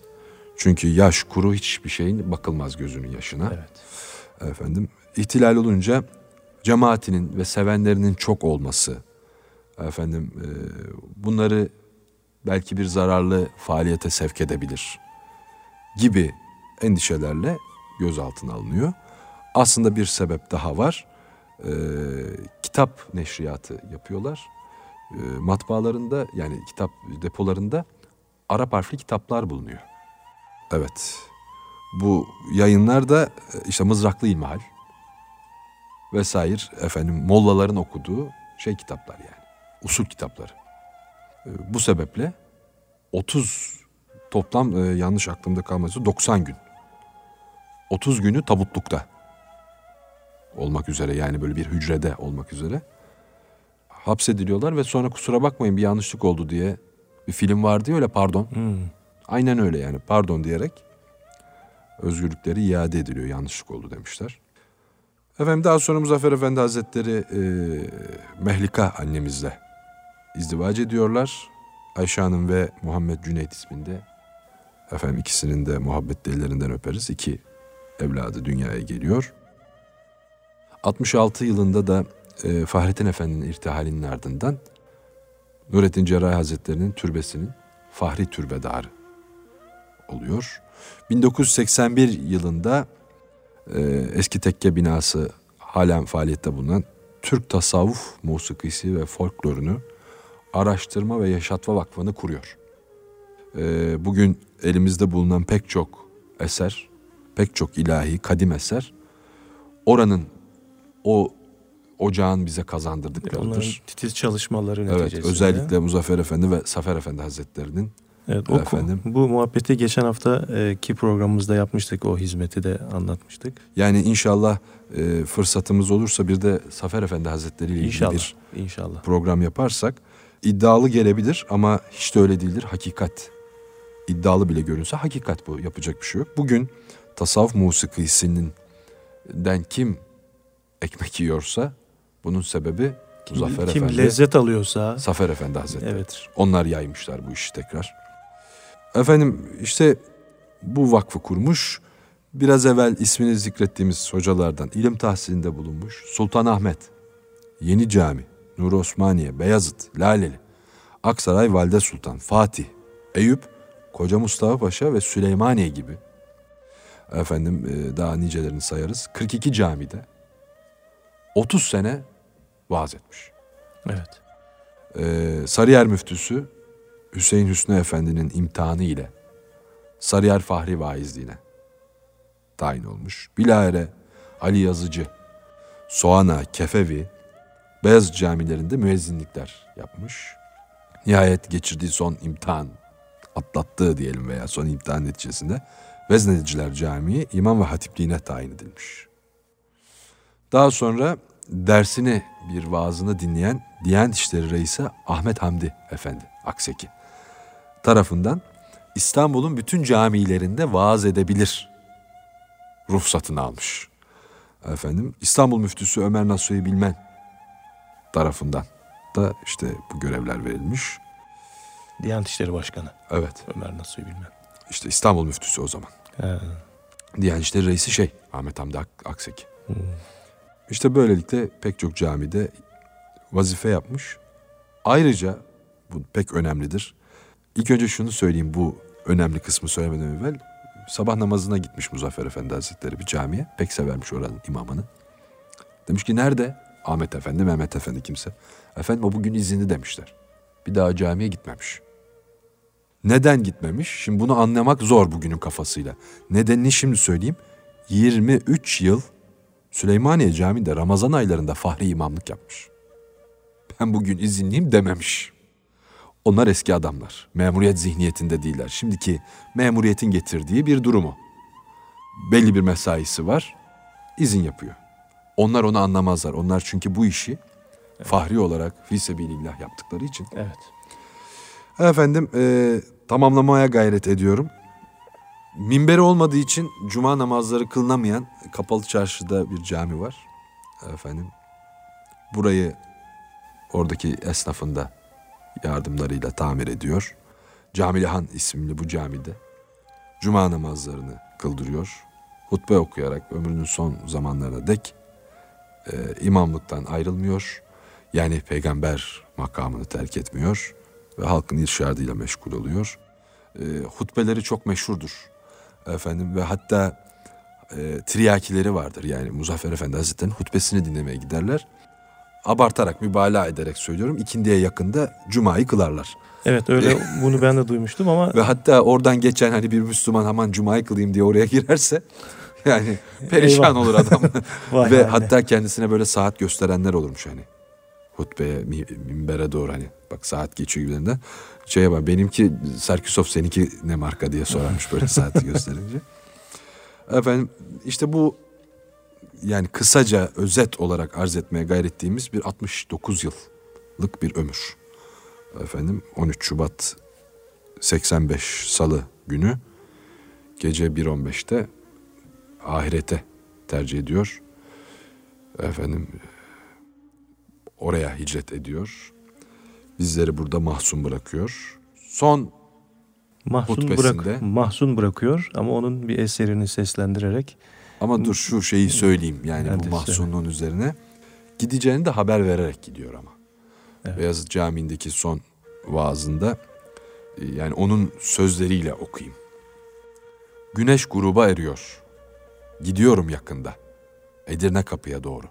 Çünkü yaş kuru hiçbir şeyin bakılmaz gözünün yaşına. Evet. Efendim ihtilal olunca cemaatinin ve sevenlerinin çok olması efendim e, bunları belki bir zararlı faaliyete sevk edebilir gibi endişelerle gözaltına alınıyor. Aslında bir sebep daha var. E, kitap neşriyatı yapıyorlar. E, matbaalarında yani kitap depolarında Arap harfli kitaplar bulunuyor. Evet. Bu yayınlar da e, işte Mızraklı İlmihal vesaire efendim mollaların okuduğu şey kitaplar yani. Usul kitapları. E, bu sebeple 30 toplam e, yanlış aklımda kalması 90 gün. 30 günü tabutlukta olmak üzere yani böyle bir hücrede olmak üzere hapsediliyorlar ve sonra kusura bakmayın bir yanlışlık oldu diye bir film vardı ya öyle pardon. Hmm. Aynen öyle yani pardon diyerek özgürlükleri iade ediliyor yanlışlık oldu demişler. Efendim daha sonra Muzaffer Efendi Hazretleri e, Mehlika annemizle izdivac ediyorlar. Ayşe Hanım ve Muhammed Cüneyt isminde efendim ikisinin de muhabbet ellerinden öperiz. İki evladı dünyaya geliyor. 66 yılında da e, Fahrettin Efendi'nin irtihalinin ardından Nurettin Cerrahi Hazretleri'nin türbesinin Fahri Türbedarı oluyor. 1981 yılında e, eski tekke binası halen faaliyette bulunan Türk Tasavvuf Musikisi ve Folklorunu Araştırma ve Yaşatma Vakfı'nı kuruyor. E, bugün elimizde bulunan pek çok eser, pek çok ilahi, kadim eser oranın o ocağın bize kazandırdıklarıdır. Onların titiz çalışmaları neticesinde. Evet, özellikle Muzaffer Efendi ve Safer Efendi Hazretlerinin Evet, o, efendim. Bu muhabbeti geçen haftaki programımızda yapmıştık. O hizmeti de anlatmıştık. Yani inşallah e, fırsatımız olursa bir de Safer Efendi Hazretleri ile ilgili inşallah, bir inşallah. program yaparsak iddialı gelebilir ama hiç de öyle değildir. Hakikat. iddialı bile görünse hakikat bu. Yapacak bir şey yok. Bugün tasavvuf musikisinin den kim ekmek yiyorsa bunun sebebi kim, Muzaffer kim Efendi. Kim lezzet alıyorsa. Zafer Efendi Hazretleri. Evet. Onlar yaymışlar bu işi tekrar. Efendim işte bu vakfı kurmuş. Biraz evvel ismini zikrettiğimiz hocalardan ilim tahsilinde bulunmuş. Sultan Ahmet, Yeni Cami, Nur Osmaniye, Beyazıt, Laleli, Aksaray Valide Sultan, Fatih, Eyüp, Koca Mustafa Paşa ve Süleymaniye gibi efendim e, daha nicelerini sayarız. 42 camide 30 sene vaaz etmiş. Evet. Ee, Sarıyer müftüsü Hüseyin Hüsnü Efendi'nin imtihanı ile Sarıyer Fahri Vaizliğine tayin olmuş. Bilahare Ali Yazıcı, Soğana, Kefevi, Beyaz camilerinde müezzinlikler yapmış. Nihayet geçirdiği son imtihan, atlattığı diyelim veya son imtihan neticesinde Veznediciler Camii imam ve hatipliğine tayin edilmiş. Daha sonra dersini bir vaazını dinleyen Diyanet İşleri Reisi Ahmet Hamdi Efendi Akseki tarafından İstanbul'un bütün camilerinde vaaz edebilir ruhsatını almış. Efendim İstanbul Müftüsü Ömer Nasuhi Bilmen tarafından da işte bu görevler verilmiş. Diyanet İşleri Başkanı. Evet. Ömer Nasuhi Bilmen. İşte İstanbul Müftüsü o zaman. He. Diyanet İşleri Reisi şey Ahmet Hamdi Akseki. Hmm. İşte böylelikle pek çok camide vazife yapmış. Ayrıca bu pek önemlidir. İlk önce şunu söyleyeyim bu önemli kısmı söylemeden evvel. Sabah namazına gitmiş Muzaffer Efendi Hazretleri bir camiye. Pek severmiş oranın imamını. Demiş ki nerede? Ahmet Efendi, Mehmet Efendi kimse. Efendim o bugün izinli demişler. Bir daha camiye gitmemiş. Neden gitmemiş? Şimdi bunu anlamak zor bugünün kafasıyla. Nedenini şimdi söyleyeyim. 23 yıl Süleymaniye Camii'nde Ramazan aylarında fahri imamlık yapmış. Ben bugün izinliyim dememiş. Onlar eski adamlar. Memuriyet zihniyetinde değiller. Şimdiki memuriyetin getirdiği bir durumu. Belli bir mesaisi var. izin yapıyor. Onlar onu anlamazlar. Onlar çünkü bu işi fahri olarak fisebilillah yaptıkları için. Evet. Efendim e, tamamlamaya gayret ediyorum. Minberi olmadığı için cuma namazları kılınamayan kapalı çarşıda bir cami var. Efendim burayı oradaki esnafın da yardımlarıyla tamir ediyor. Camilihan isimli bu camide cuma namazlarını kıldırıyor. Hutbe okuyarak ömrünün son zamanlarına dek e, imamlıktan ayrılmıyor. Yani peygamber makamını terk etmiyor ve halkın irşadıyla meşgul oluyor. E, hutbeleri çok meşhurdur efendim ve hatta e, triyakileri vardır. Yani Muzaffer Efendi Hazretleri'nin hutbesini dinlemeye giderler. Abartarak, mübalağa ederek söylüyorum. ikindiye yakında Cuma'yı kılarlar. Evet öyle bunu ben de duymuştum ama... Ve hatta oradan geçen hani bir Müslüman aman Cuma'yı kılayım diye oraya girerse yani perişan Eyvah. olur adam. Ve haline. hatta kendisine böyle saat gösterenler olurmuş hani. Hutbeye, mi- minbere doğru hani. Bak saat geçiyor gibilerinden. Şeye bak benimki Serküsov seninki ne marka diye sorarmış böyle saati gösterince. Efendim işte bu yani kısaca özet olarak arz etmeye gayret ettiğimiz bir 69 yıllık bir ömür. Efendim 13 Şubat 85 Salı günü gece 1.15'te ahirete tercih ediyor. Efendim oraya hicret ediyor. Bizleri burada mahzun bırakıyor. Son mahzun, hutbesinde- bırak, mahzun bırakıyor ama onun bir eserini seslendirerek ama dur şu şeyi söyleyeyim yani Hadi bu söyle. mahzunluğun üzerine. Gideceğini de haber vererek gidiyor ama. Evet. Beyazıt Camii'ndeki son vaazında e, yani onun sözleriyle okuyayım. Güneş gruba eriyor. Gidiyorum yakında. Edirne kapıya doğru.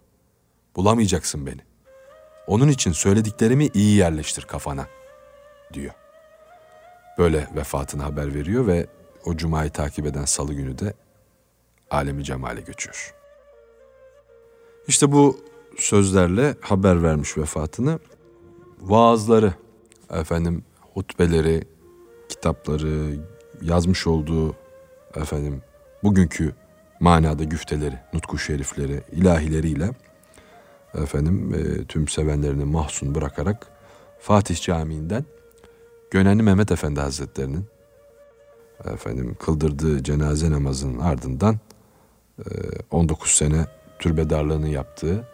Bulamayacaksın beni. Onun için söylediklerimi iyi yerleştir kafana diyor. Böyle vefatını haber veriyor ve o cumayı takip eden salı günü de alemi cemale göçüyor. İşte bu sözlerle haber vermiş vefatını. Vaazları, efendim hutbeleri, kitapları, yazmış olduğu efendim bugünkü manada güfteleri, nutku şerifleri, ilahileriyle efendim e, tüm sevenlerini mahzun bırakarak Fatih Camii'nden Gönenli Mehmet Efendi Hazretleri'nin efendim kıldırdığı cenaze namazının ardından e, 19 sene türbedarlığını yaptığı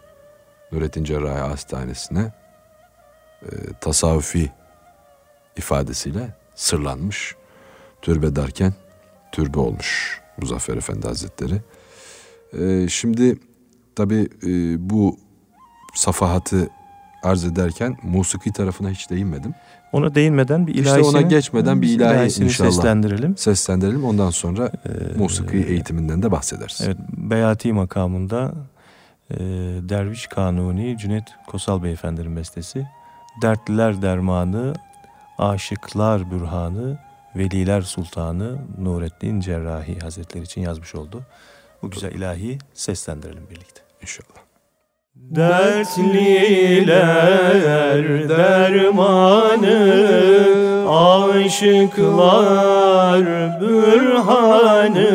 Nurettin Cerrahi Hastanesi'ne e, tasavvufi ifadesiyle sırlanmış. Türbe derken türbe olmuş Muzaffer Efendi Hazretleri. E, şimdi tabi bu safahatı arz ederken musiki tarafına hiç değinmedim. ona değinmeden bir İşte ilahisini... ona geçmeden bir ilahi inşallah. seslendirelim. Seslendirelim ondan sonra Ee, musiki eğitiminden de bahsederiz. Evet, Beyati makamında e, Derviş Kanuni Cüneyt Kosal Beyefendi'nin bestesi. Dertliler dermanı, aşıklar bürhanı, veliler sultanı Nurettin Cerrahi Hazretleri için yazmış oldu. Bu güzel ilahi seslendirelim birlikte. İnşallah. Dertliler dermanı Aşıklar bürhanı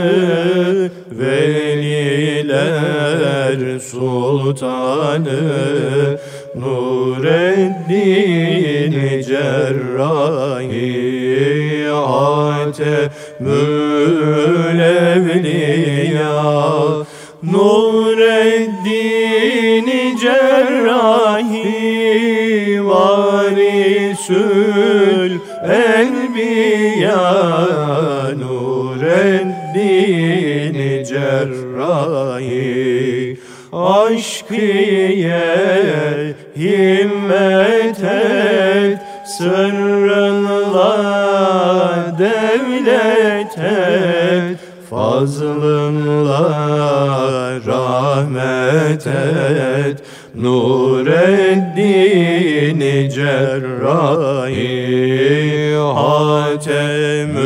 Veliler sultanı Nureddin Cerrahi Atemül Evliya Nureddin Cerrahi Varisül Enbiya Nureddin Cerrahi Aşkiye himmet et Sırrınla devlet et Fazlınla rahmet et Nureddin Cerrahi Hatemül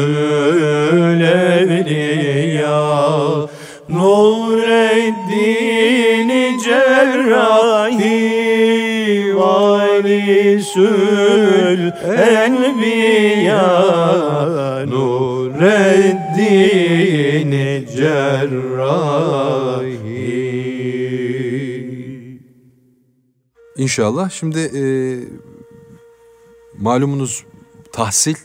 Evliya Nureddin Cerrahi Varisül Enbiya. Nureddin Cerrahi İnşallah. Şimdi e, malumunuz tahsil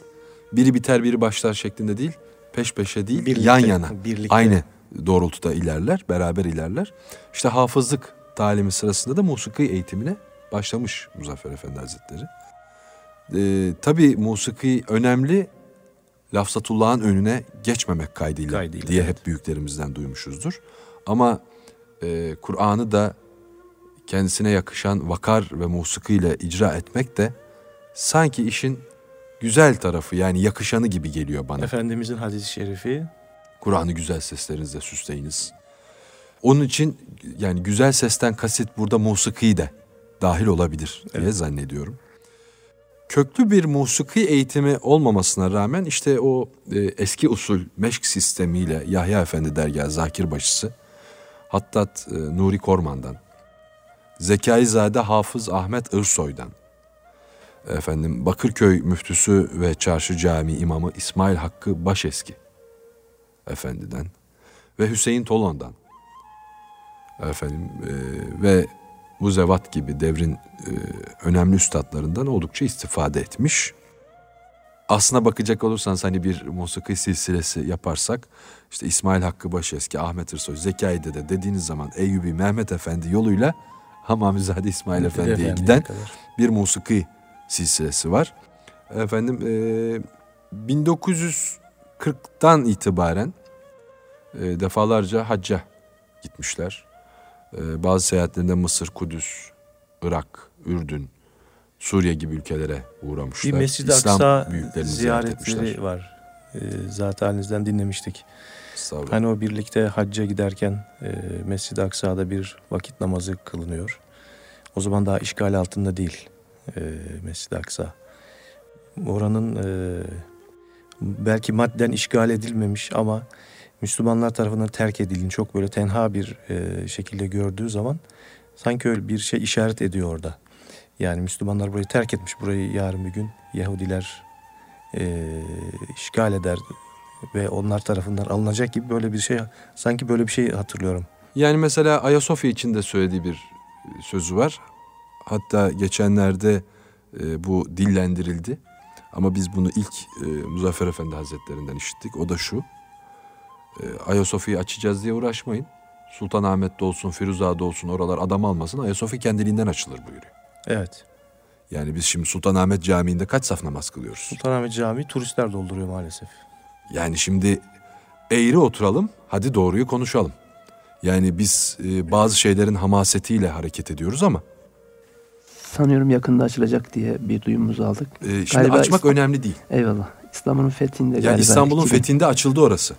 biri biter biri başlar şeklinde değil. Peş peşe değil Birlikte, yan yana. birlikte. Aynı doğrultuda ilerler. Beraber ilerler. İşte hafızlık talimi sırasında da musiki eğitimine başlamış Muzaffer Efendi Hazretleri. E, tabii musiki önemli. Lafzatullah'ın önüne geçmemek kaydıyla, Kaydıyla, diye evet. hep büyüklerimizden duymuşuzdur. Ama e, Kur'an'ı da kendisine yakışan vakar ve musikiyle icra etmek de sanki işin güzel tarafı yani yakışanı gibi geliyor bana. Efendimizin hadis-i şerifi Kur'an'ı güzel seslerinizle süsleyiniz. Onun için yani güzel sesten kasıt burada musiki de dahil olabilir diye Evet. zannediyorum. Köklü bir musiki eğitimi olmamasına rağmen işte o e, eski usul meşk sistemiyle Yahya Efendi dergahı Zakir Başısı, Hattat e, Nuri Korman'dan, Zekaizade Hafız Ahmet Irsoy'dan, efendim Bakırköy müftüsü ve çarşı cami imamı İsmail Hakkı Başeski. Efendiden. Ve Hüseyin Tolon'dan efendim e, ve bu zevat gibi devrin e, önemli üstadlarından oldukça istifade etmiş. Aslına bakacak olursanız hani bir musiki silsilesi yaparsak işte İsmail Hakkı Başeski, Ahmet Irsoy, Zekai Dede dediğiniz zaman Eyyubi Mehmet Efendi yoluyla Hamamizade İsmail Efendi'ye Efendi'ye giden kadar. bir musiki silsilesi var. Efendim e, 1940'tan itibaren e, defalarca hacca gitmişler. E, bazı seyahatlerinde Mısır, Kudüs, Irak, Ürdün, Suriye gibi ülkelere uğramışlar. Bir Mescid-i Aksa büyüklerini ziyaret etmişler. ziyaretleri var. Ee, zaten halinizden dinlemiştik. Hani o birlikte hacca giderken e, Mescid-i Aksa'da bir vakit namazı kılınıyor. O zaman daha işgal altında değil e, Mescid-i Aksa. Oranın e, belki madden işgal edilmemiş ama Müslümanlar tarafından terk edildiğini çok böyle tenha bir e, şekilde gördüğü zaman sanki öyle bir şey işaret ediyor orada. Yani Müslümanlar burayı terk etmiş. Burayı yarın bir gün Yahudiler e, işgal eder ve onlar tarafından alınacak gibi böyle bir şey sanki böyle bir şey hatırlıyorum. Yani mesela Ayasofya için de söylediği bir sözü var. Hatta geçenlerde e, bu dillendirildi. Ama biz bunu ilk e, Muzaffer Efendi Hazretlerinden işittik. O da şu. E, Ayasofya'yı açacağız diye uğraşmayın. Sultanahmet'te olsun, Firuza'da olsun oralar adam almasın. Ayasofya kendiliğinden açılır buyuruyor. Evet. Yani biz şimdi Sultanahmet Camii'nde kaç saf namaz kılıyoruz? Sultanahmet Camii turistler dolduruyor maalesef. Yani şimdi eğri oturalım, hadi doğruyu konuşalım. Yani biz e, bazı şeylerin hamasetiyle hareket ediyoruz ama Sanıyorum yakında açılacak diye bir duyumumuzu aldık. e, şimdi Galiba açmak İslam- önemli değil. Eyvallah. İstanbul'un fethinde galiba. Yani İstanbul'un 2000 fethinde açıldı orası.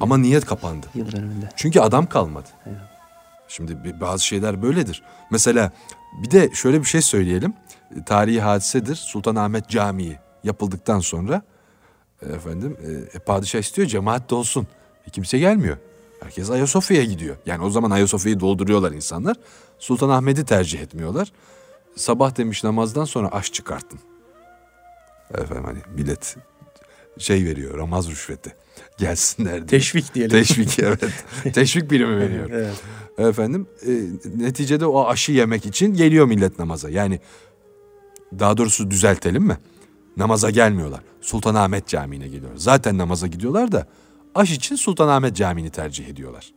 Ama niyet kapandı. Yıl dönümünde. Çünkü adam kalmadı. Evet. Şimdi bazı şeyler böyledir. Mesela bir de şöyle bir şey söyleyelim. Tarihi hadisedir. Sultanahmet Camii yapıldıktan sonra efendim e, e, padişah istiyor cemaat de olsun. E, kimse gelmiyor. Herkes Ayasofya'ya gidiyor. Yani o zaman Ayasofya'yı dolduruyorlar insanlar. Sultanahmet'i tercih etmiyorlar. Sabah demiş namazdan sonra aş çıkartın. Efendim hani millet şey veriyor Ramaz rüşveti. Gelsinler diye. Teşvik diyelim. Teşvik evet. Teşvik birimi veriyor. evet. Efendim e, neticede o aşı yemek için geliyor millet namaza. Yani daha doğrusu düzeltelim mi? Namaza gelmiyorlar. Sultanahmet Camii'ne geliyorlar. Zaten namaza gidiyorlar da aş için Sultanahmet Camii'ni tercih ediyorlar.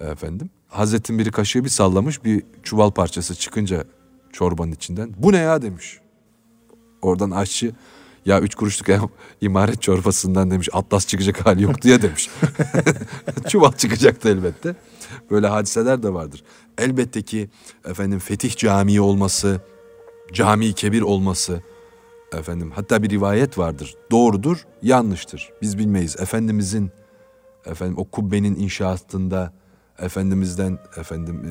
Efendim Hazretin biri kaşığı bir sallamış bir çuval parçası çıkınca çorbanın içinden. Bu ne ya demiş. Oradan aşçı ya üç kuruşluk imaret çorbasından demiş atlas çıkacak hali yok diye demiş. Çuval çıkacaktı elbette. Böyle hadiseler de vardır. Elbette ki efendim Fetih Camii olması, cami kebir olması efendim hatta bir rivayet vardır. Doğrudur, yanlıştır. Biz bilmeyiz. Efendimizin efendim o kubbenin inşaatında Efendimiz'den efendim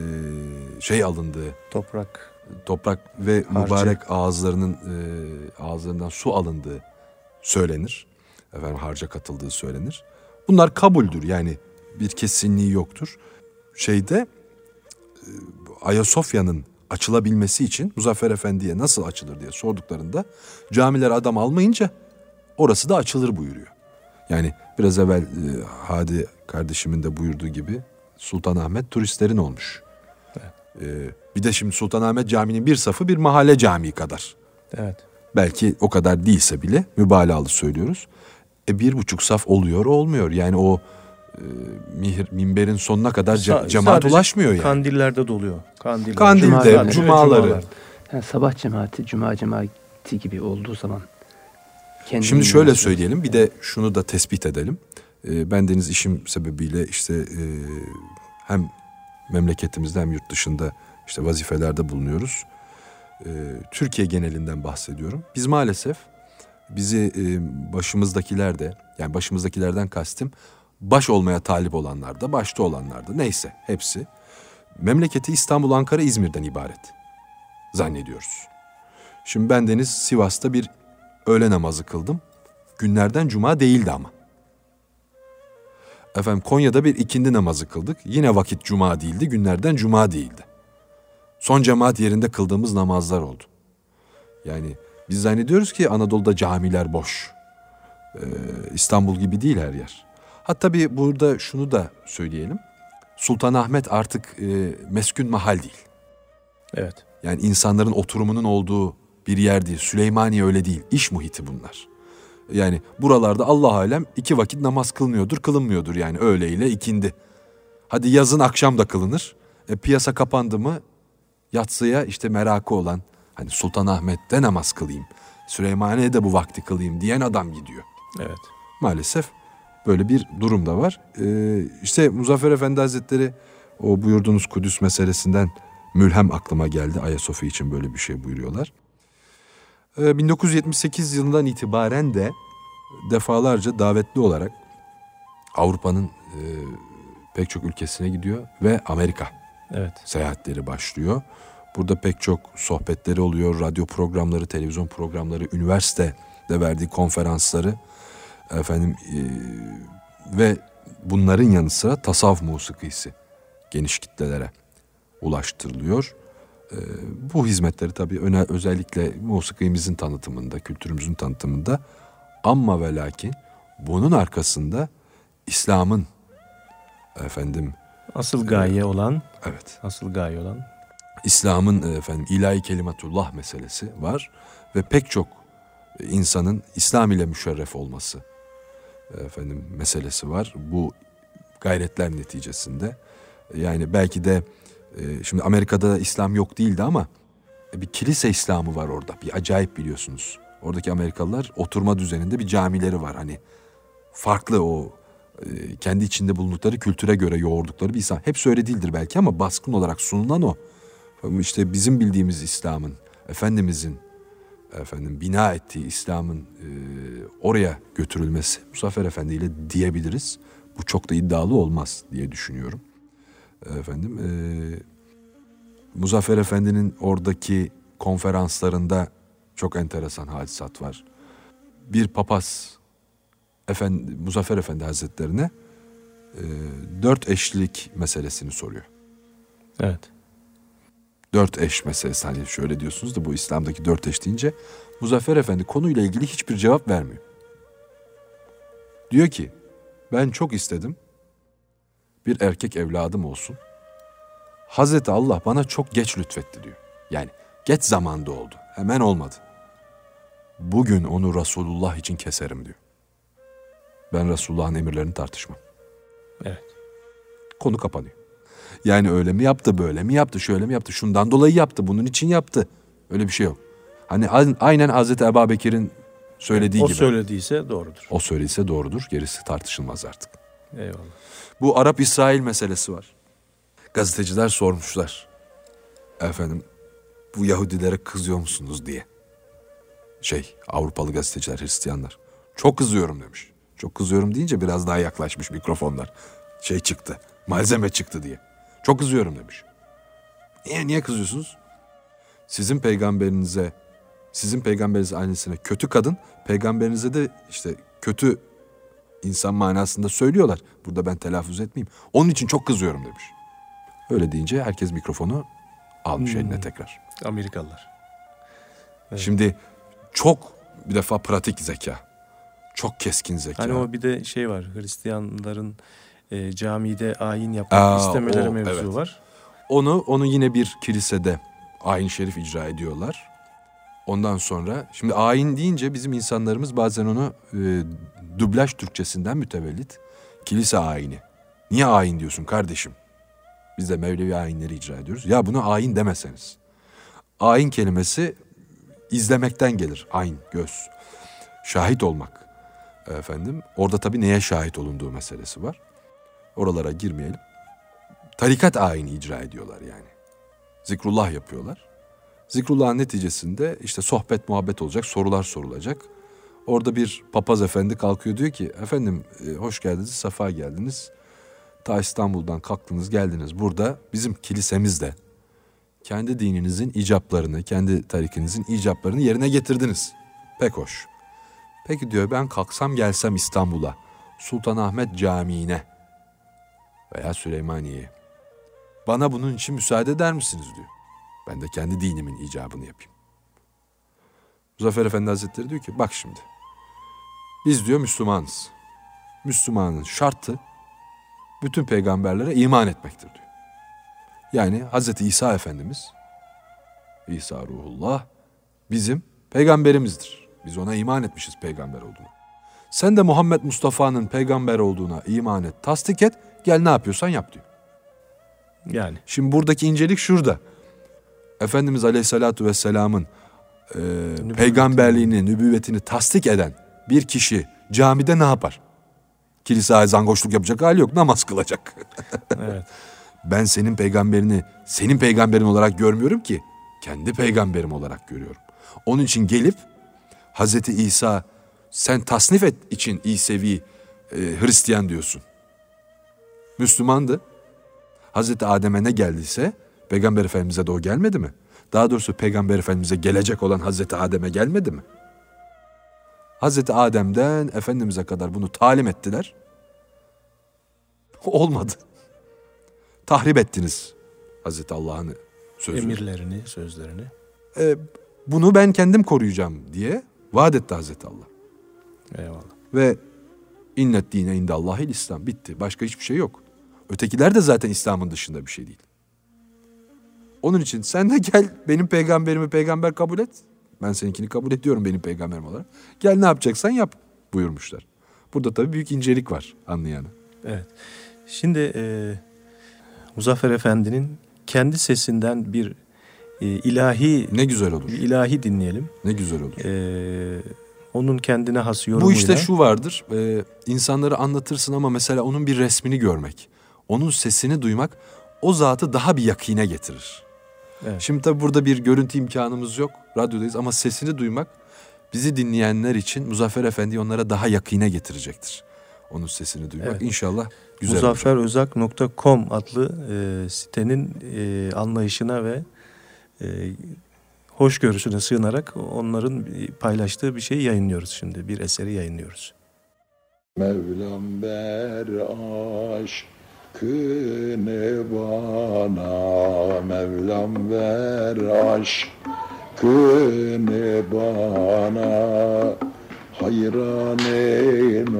e, şey alındığı Toprak. toprak ve Harcı. mübarek ağızlarının e, ağızlarından su alındığı söylenir. Efendim harca katıldığı söylenir. Bunlar kabuldür yani bir kesinliği yoktur. Şeyde Ayasofya'nın açılabilmesi için Muzaffer Efendi'ye nasıl açılır diye sorduklarında camiler adam almayınca orası da açılır buyuruyor. Yani biraz evvel e, Hadi kardeşimin de buyurduğu gibi Sultanahmet turistlerin olmuş. E, bir de şimdi Sultanahmet Camii'nin bir safı bir mahalle camii kadar. Evet. Belki o kadar değilse bile mübalağalı söylüyoruz. E bir buçuk saf oluyor olmuyor. Yani o mihir, minberin sonuna kadar ce- Sa- cemaat ulaşmıyor yani. Kandillerde doluyor. Kandiller. Kandilde, Cumalar. cumaları. Yani sabah cemaati, cuma cemaati gibi olduğu zaman Şimdi şöyle söyleyelim bir de şunu da tespit edelim. Ee, ben deniz işim sebebiyle işte e, hem memleketimizde hem yurt dışında işte vazifelerde bulunuyoruz. Türkiye genelinden bahsediyorum. Biz maalesef bizi e, başımızdakiler de yani başımızdakilerden kastım baş olmaya talip olanlar da başta olanlar da neyse hepsi memleketi İstanbul, Ankara, İzmir'den ibaret zannediyoruz. Şimdi ben Deniz Sivas'ta bir öğle namazı kıldım. Günlerden cuma değildi ama. Efendim Konya'da bir ikindi namazı kıldık. Yine vakit cuma değildi, günlerden cuma değildi. Son cemaat yerinde kıldığımız namazlar oldu. Yani biz zannediyoruz ki Anadolu'da camiler boş. Ee, İstanbul gibi değil her yer. Hatta bir burada şunu da söyleyelim. Sultanahmet artık e, meskun mahal değil. Evet. Yani insanların oturumunun olduğu bir yer değil. Süleymaniye öyle değil. İş muhiti bunlar. Yani buralarda Allah alem iki vakit namaz kılmıyordur, kılınmıyordur yani öğleyle ikindi. Hadi yazın akşam da kılınır. E, piyasa kapandı mı yatsıya işte merakı olan hani Sultanahmet'te namaz kılayım. Süleymaniye'de bu vakti kılayım diyen adam gidiyor. Evet. Maalesef böyle bir durum da var. Ee, işte Muzaffer Efendi Hazretleri o buyurduğunuz Kudüs meselesinden mülhem aklıma geldi. Ayasofya için böyle bir şey buyuruyorlar. Ee, 1978 yılından itibaren de defalarca davetli olarak Avrupa'nın e, pek çok ülkesine gidiyor ve Amerika Evet. seyahatleri başlıyor. Burada pek çok sohbetleri oluyor, radyo programları, televizyon programları, üniversitede verdiği konferansları efendim e, ve bunların yanı sıra tasavvuf musikisi geniş kitlelere ulaştırılıyor. E, bu hizmetleri tabii öne, özellikle musikimizin tanıtımında, kültürümüzün tanıtımında ama ve lakin bunun arkasında İslam'ın efendim Asıl gaye olan, evet asıl gaye olan İslam'ın e, efendim ilahi kelimatullah meselesi var ve pek çok e, insanın İslam ile müşerref olması e, efendim meselesi var. Bu gayretler neticesinde yani belki de e, şimdi Amerika'da da İslam yok değildi ama e, bir kilise İslamı var orada. Bir acayip biliyorsunuz. Oradaki Amerikalılar oturma düzeninde bir camileri var. Hani farklı o e, kendi içinde bulundukları kültüre göre yoğurdukları bir İslam. Hepsi öyle değildir belki ama baskın olarak sunulan o. İşte bizim bildiğimiz İslam'ın, Efendimizin efendim bina ettiği İslam'ın e, oraya götürülmesi Muzaffer Efendi ile diyebiliriz. Bu çok da iddialı olmaz diye düşünüyorum. Efendim e, Muzaffer Efendi'nin oradaki konferanslarında çok enteresan hadisat var. Bir papaz Efendi, Muzaffer Efendi Hazretlerine e, dört eşlik meselesini soruyor. Evet. Dört eş meselesi hani şöyle diyorsunuz da bu İslam'daki dört eş deyince Muzaffer Efendi konuyla ilgili hiçbir cevap vermiyor. Diyor ki ben çok istedim bir erkek evladım olsun. Hazreti Allah bana çok geç lütfetti diyor. Yani geç zamanda oldu. Hemen olmadı. Bugün onu Resulullah için keserim diyor. Ben Resulullah'ın emirlerini tartışmam. Evet. Konu kapanıyor. Yani öyle mi yaptı, böyle mi yaptı, şöyle mi yaptı, şundan dolayı yaptı, bunun için yaptı. Öyle bir şey yok. Hani aynen Hazreti Ebu Bekir'in söylediği o gibi. söylediyse doğrudur. O söylediyse doğrudur, gerisi tartışılmaz artık. Eyvallah. Bu Arap-İsrail meselesi var. Gazeteciler sormuşlar. Efendim bu Yahudilere kızıyor musunuz diye. Şey Avrupalı gazeteciler, Hristiyanlar. Çok kızıyorum demiş. Çok kızıyorum deyince biraz daha yaklaşmış mikrofonlar. Şey çıktı, malzeme çıktı diye. Çok kızıyorum demiş. Niye, niye kızıyorsunuz? Sizin peygamberinize, sizin peygamberiniz annesine kötü kadın, peygamberinize de işte kötü insan manasında söylüyorlar. Burada ben telaffuz etmeyeyim. Onun için çok kızıyorum demiş. Öyle deyince herkes mikrofonu almış Hmm. eline tekrar. Amerikalılar. Evet. Şimdi çok bir defa pratik zeka. Çok keskin zeka. Hani o bir de şey var Hristiyanların e, camide ayin yapmak Aa, istemeleri o, mevzu evet. var. Onu onu yine bir kilisede ayin şerif icra ediyorlar. Ondan sonra şimdi ayin deyince bizim insanlarımız bazen onu e, dublaj Türkçesinden mütevellit kilise ayini. Niye ayin diyorsun kardeşim? Biz de Mevlevi ayinleri icra ediyoruz. Ya buna ayin demeseniz. Ayin kelimesi izlemekten gelir. Ayn, göz. Şahit olmak. Efendim orada tabii neye şahit olunduğu meselesi var. Oralara girmeyelim. Tarikat ayini icra ediyorlar yani. Zikrullah yapıyorlar. Zikrullah'ın neticesinde işte sohbet muhabbet olacak, sorular sorulacak. Orada bir papaz efendi kalkıyor diyor ki efendim e, hoş geldiniz, safa geldiniz. Ta İstanbul'dan kalktınız geldiniz burada bizim kilisemizde kendi dininizin icaplarını, kendi tarikinizin icaplarını yerine getirdiniz. Pek hoş. Peki diyor ben kalksam gelsem İstanbul'a, Sultanahmet Camii'ne veya Süleymaniye'ye. Bana bunun için müsaade eder misiniz diyor. Ben de kendi dinimin icabını yapayım. Muzaffer Efendi Hazretleri diyor ki bak şimdi. Biz diyor Müslümanız. Müslümanın şartı bütün peygamberlere iman etmektir diyor. Yani Hazreti İsa Efendimiz, İsa Ruhullah bizim peygamberimizdir. Biz ona iman etmişiz peygamber olduğunu. Sen de Muhammed Mustafa'nın peygamber olduğuna iman et, tasdik et, gel ne yapıyorsan yap diyor. Yani Şimdi buradaki incelik şurada. Efendimiz Aleyhisselatü Vesselam'ın e, peygamberliğini, nübüvvetini tasdik eden bir kişi camide ne yapar? Kiliseye zangoşluk yapacak hali yok, namaz kılacak. evet. Ben senin peygamberini senin peygamberin olarak görmüyorum ki. Kendi peygamberim olarak görüyorum. Onun için gelip Hazreti İsa sen tasnif et için İsevi e, Hristiyan diyorsun. Müslümandı. Hazreti Adem'e ne geldiyse Peygamber Efendimiz'e de o gelmedi mi? Daha doğrusu Peygamber Efendimiz'e gelecek olan Hazreti Adem'e gelmedi mi? Hazreti Adem'den Efendimiz'e kadar bunu talim ettiler. Olmadı. Tahrip ettiniz Hazreti Allah'ın sözünü. Emirlerini, sözlerini. E, bunu ben kendim koruyacağım diye vaat etti Hazreti Allah. Eyvallah. Ve innet dine indallahil İslam bitti. Başka hiçbir şey yok. Ötekiler de zaten İslam'ın dışında bir şey değil. Onun için sen de gel benim peygamberimi peygamber kabul et. Ben seninkini kabul ediyorum benim peygamberim olarak. Gel ne yapacaksan yap buyurmuşlar. Burada tabii büyük incelik var anlayanı. Evet. Şimdi e, Muzaffer Efendi'nin kendi sesinden bir e, ilahi Ne güzel olur. bir ilahi dinleyelim. Ne güzel olur. E, onun kendine has yorumuyla. Bu işte şu vardır. E, insanları anlatırsın ama mesela onun bir resmini görmek, onun sesini duymak o zatı daha bir yakine getirir. Evet. Şimdi tabii burada bir görüntü imkanımız yok. Radyodayız ama sesini duymak bizi dinleyenler için Muzaffer Efendi'yi onlara daha yakine getirecektir. Onun sesini duymak Evet. inşallah güzel olacak. Muzafferözak.com adlı e, sitenin e, anlayışına ve e, hoşgörüsüne sığınarak onların paylaştığı bir şeyi yayınlıyoruz şimdi. Bir eseri yayınlıyoruz. Mevlam ver aşkını bana Mevlam ver aşkını bana Hayranın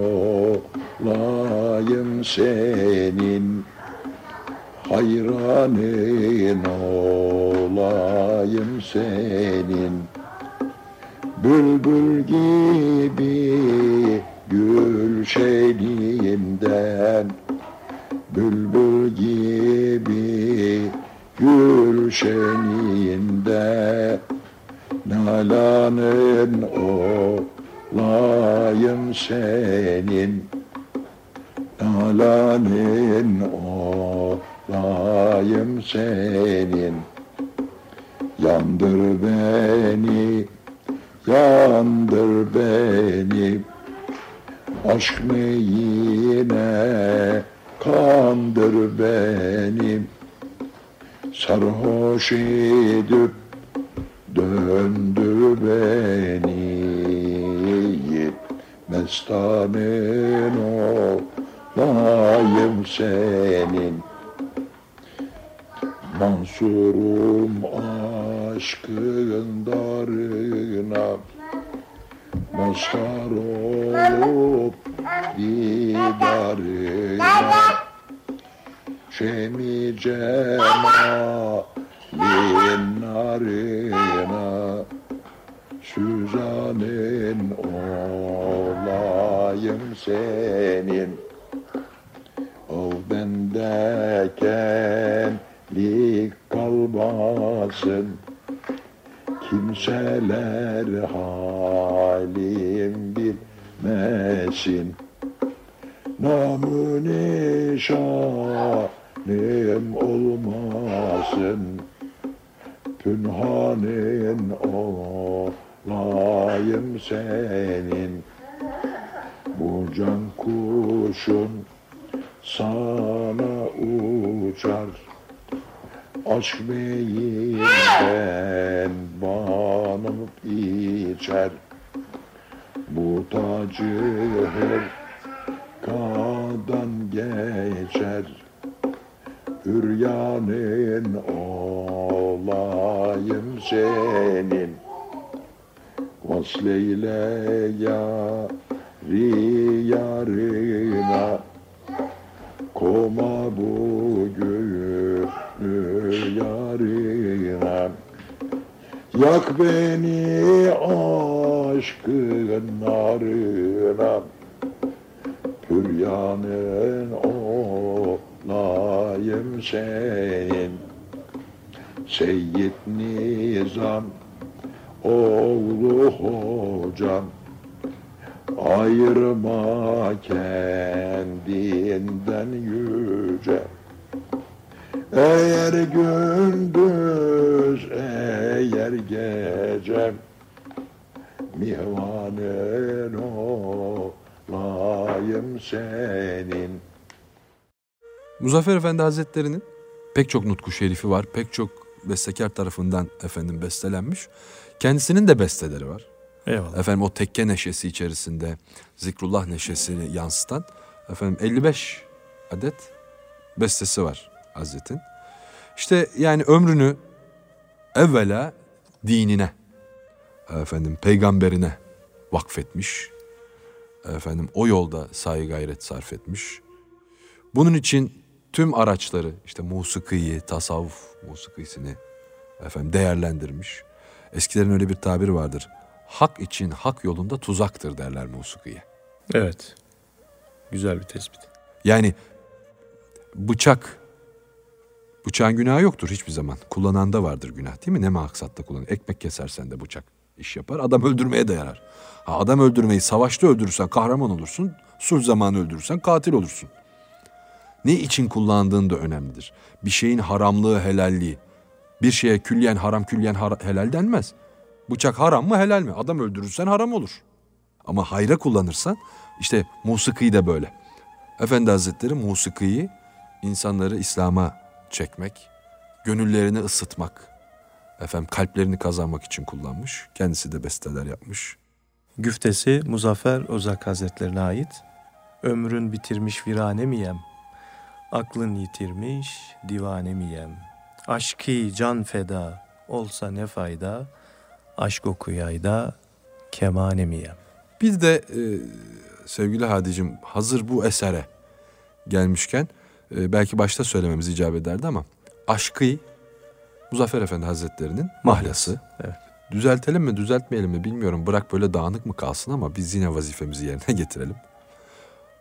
olayım senin Hayranın olayım senin. Bülbül gibi gülşeninden Bülbül gibi gülşeninde Nalanın olayım senin. Nalanın olayım senin. Yandır beni, yandır beni. Aşk meyine kandır benim Sarhoş edip döndür beni. Mestanın olayım senin Mansurum aşkın darına. Mazhar olup didarına. Şemi cemalin narına. Süzanin olayım senin. Ol bende kendik kalmasın. Kimseler halim bilmesin. Namı nişanım olmasın. Pünhanin olayım senin. Bu can kuşun sana uçar Aşk beyinden banıp içer. Bu tacı kadan geçer. Hüryanın olayım senin. Vasleyle yari yarına Koma bu Yak beni aşkın narına Püryanın olayım senin. Seyyid Nizam oğlu hocam Ayırma kendinden yüce. Eğer gündüz eğer gece Mihvanın olayım senin Muzaffer Efendi Hazretleri'nin pek çok nutku şerifi var. Pek çok bestekar tarafından efendim bestelenmiş. Kendisinin de besteleri var. Eyvallah. Efendim o tekke neşesi içerisinde zikrullah neşesini yansıtan efendim 55 adet bestesi var Hazret'in. İşte yani ömrünü evvela dinine, efendim peygamberine vakfetmiş. Efendim o yolda sahi gayret sarf etmiş. Bunun için tüm araçları işte musikiyi, tasavvuf musikisini efendim değerlendirmiş. Eskilerin öyle bir tabiri vardır. Hak için hak yolunda tuzaktır derler musikiye. Evet. Güzel bir tespit. Yani bıçak, bıçağın günahı yoktur hiçbir zaman. Kullananda vardır günah değil mi? Ne maksatta kullanır? Ekmek kesersen de bıçak iş yapar. Adam öldürmeye de yarar. Ha, adam öldürmeyi savaşta öldürürsen kahraman olursun. Sulh zamanı öldürürsen katil olursun. Ne için kullandığın da önemlidir. Bir şeyin haramlığı, helalliği. Bir şeye külliyen haram, külliyen har- helal denmez. Bıçak haram mı, helal mi? Adam öldürürsen haram olur. Ama hayra kullanırsan işte musiki de böyle. Efendi Hazretleri musikiyi insanları İslam'a çekmek, gönüllerini ısıtmak, efendim kalplerini kazanmak için kullanmış. Kendisi de besteler yapmış. Güftesi Muzaffer Ozak Hazretlerine ait. Ömrün bitirmiş virane miyem? Aklın yitirmiş divane miyem? Aşkı can feda olsa ne fayda? Aşk okuyayda kemane miyem? Bir de e, sevgili Hadicim hazır bu esere gelmişken e, belki başta söylememiz icap ederdi ama aşkı Muzaffer Efendi Hazretleri'nin mahlası. Evet. Düzeltelim mi düzeltmeyelim mi bilmiyorum. Bırak böyle dağınık mı kalsın ama biz yine vazifemizi yerine getirelim.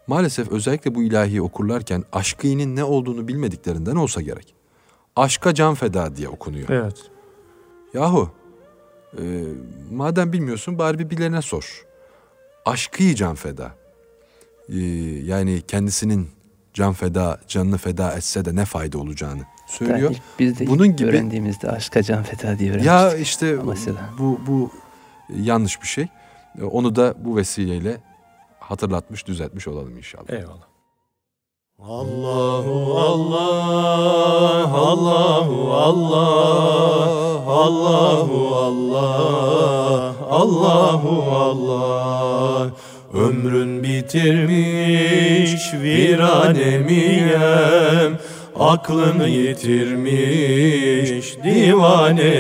Maalesef özellikle bu ilahiyi okurlarken aşkının ne olduğunu bilmediklerinden olsa gerek. Aşka can feda diye okunuyor. Evet. Yahu e, madem bilmiyorsun bari bir bilene sor. Aşkı can feda. E, yani kendisinin can feda, canını feda etse de ne fayda olacağını söylüyor. İlk biz de Bunun Bunun gibi- öğrendiğimizde aşka can feda diye öğrenmiştik. Ya işte Mesela. bu bu yanlış bir şey. E, Onu da bu vesileyle hatırlatmış, düzeltmiş olalım inşallah. Eyvallah. Allahu Allah, Allahu Allah, Allahu Allah, Allahu Allah. Ömrün bitirmiş viranemiyem, aklını yitirmiş divanemiyem.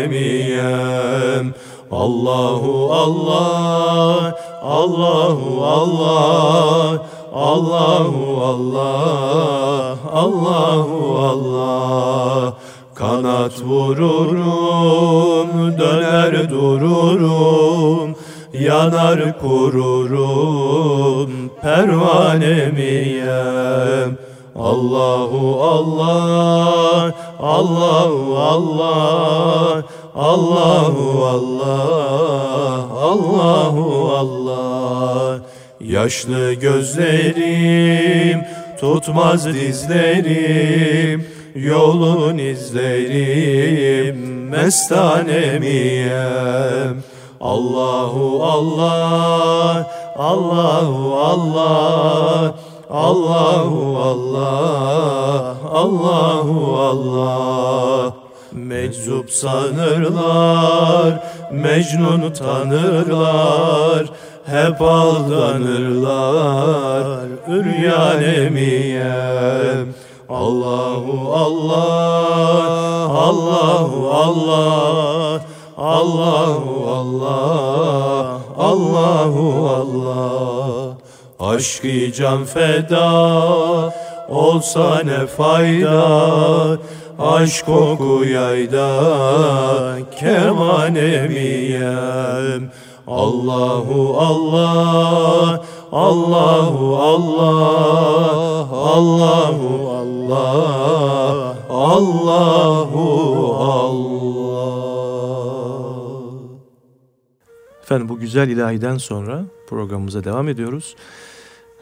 Allahu Allah, Allahu Allah, Allahu Allah, Allahu Allah. Kanat vururum, döner dururum, yanar kururum, pervanemiyem. Allahu Allah, Allahu Allah, Allahu Allah, Allahu Allah. Yaşlı gözlerim tutmaz dizlerim Yolun izlerim mestanemiyem Allahu Allah Allahu Allah Allahu Allah Allahu Allah. Meczup sanırlar Mecnun tanırlar hep aldanırlar. Üryanemiyem Allahu Allah Allahu Allah Allahu Allah Allahu Allah. Aşkı can feda olsa ne fayda? Aşk koku yayda kemanemiyem Allahu Allah Allahu Allah Allahu Allah Allahu Allah Efendim bu güzel ilahiden sonra programımıza devam ediyoruz.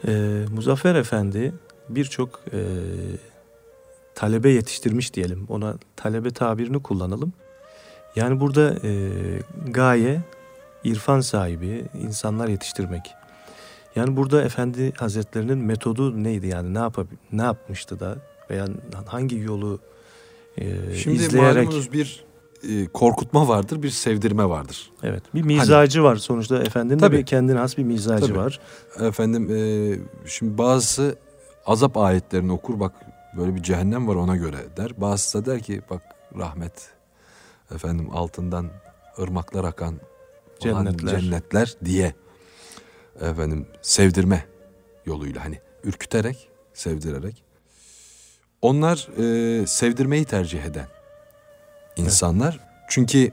Ee, Muzaffer Efendi birçok e, talebe yetiştirmiş diyelim. Ona talebe tabirini kullanalım. Yani burada e, gaye irfan sahibi insanlar yetiştirmek. Yani burada Efendi Hazretlerinin metodu neydi yani ne yapab ne yapmıştı da veya hangi yolu e, Şimdi izleyerek malumunuz bir e, korkutma vardır, bir sevdirme vardır. evet bir mizacı var sonuçta efendinin de Tabii. bir kendine has bir mizacı Tabii. var. Efendim e, şimdi bazısı azap ayetlerini okur bak böyle bir cehennem var ona göre der. Bazısı da der ki bak rahmet efendim altından ırmaklar akan Cennetler. cennetler diye efendim sevdirme yoluyla hani ürküterek sevdirerek onlar e, sevdirmeyi tercih eden insanlar. Çünkü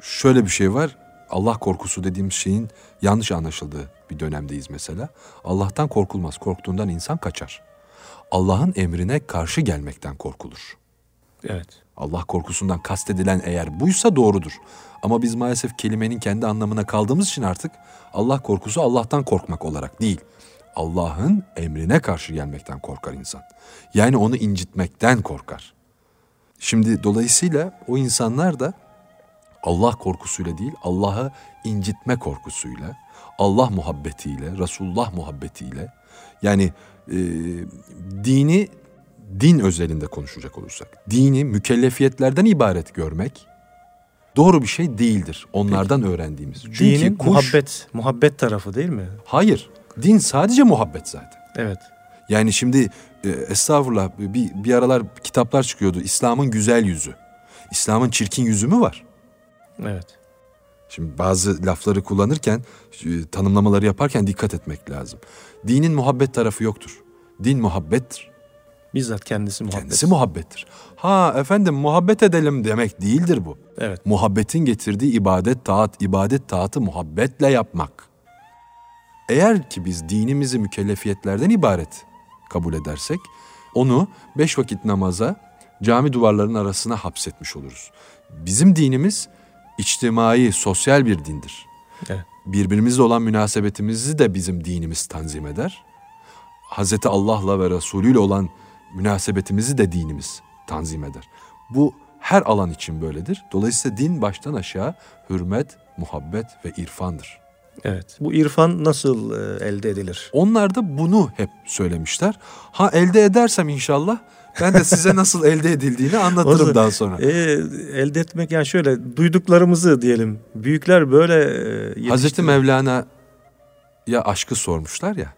şöyle bir şey var. Allah korkusu dediğimiz şeyin yanlış anlaşıldığı bir dönemdeyiz mesela. Allah'tan korkulmaz. Korktuğundan insan kaçar. Allah'ın emrine karşı gelmekten korkulur. Evet. Allah korkusundan kastedilen eğer buysa doğrudur. Ama biz maalesef kelimenin kendi anlamına kaldığımız için artık Allah korkusu Allah'tan korkmak olarak değil. Allah'ın emrine karşı gelmekten korkar insan. Yani onu incitmekten korkar. Şimdi dolayısıyla o insanlar da Allah korkusuyla değil, Allah'ı incitme korkusuyla, Allah muhabbetiyle, Resulullah muhabbetiyle, yani e, dini din özelinde konuşacak olursak, dini mükellefiyetlerden ibaret görmek doğru bir şey değildir. Onlardan öğrendiğimiz. Çünkü Dinin kuş- muhabbet, muhabbet tarafı değil mi? Hayır, din sadece muhabbet zaten. Evet. Yani şimdi e, estağfurullah bir, bir aralar kitaplar çıkıyordu. İslam'ın güzel yüzü. İslam'ın çirkin yüzü mü var? Evet. Şimdi bazı lafları kullanırken, e, tanımlamaları yaparken dikkat etmek lazım. Dinin muhabbet tarafı yoktur. Din muhabbettir. Bizzat kendisi muhabbet. Kendisi muhabbettir. Ha efendim muhabbet edelim demek değildir bu. Evet. Muhabbetin getirdiği ibadet, taat, ibadet, taatı muhabbetle yapmak. Eğer ki biz dinimizi mükellefiyetlerden ibaret kabul edersek, onu beş vakit namaza, cami duvarlarının arasına hapsetmiş oluruz. Bizim dinimiz içtimai, sosyal bir dindir. Evet. Birbirimizle olan münasebetimizi de bizim dinimiz tanzim eder. Hazreti Allah'la ve Resulüyle olan münasebetimizi de dinimiz tanzim eder. Bu her alan için böyledir. Dolayısıyla din baştan aşağı hürmet, muhabbet ve irfandır. Evet. Bu irfan nasıl e, elde edilir? Onlar da bunu hep söylemişler. Ha elde edersem inşallah ben de size nasıl elde edildiğini anlatırım daha sonra. E, elde etmek yani şöyle duyduklarımızı diyelim. Büyükler böyle e, Hazreti yetiştirdi. Mevlana ya aşkı sormuşlar ya.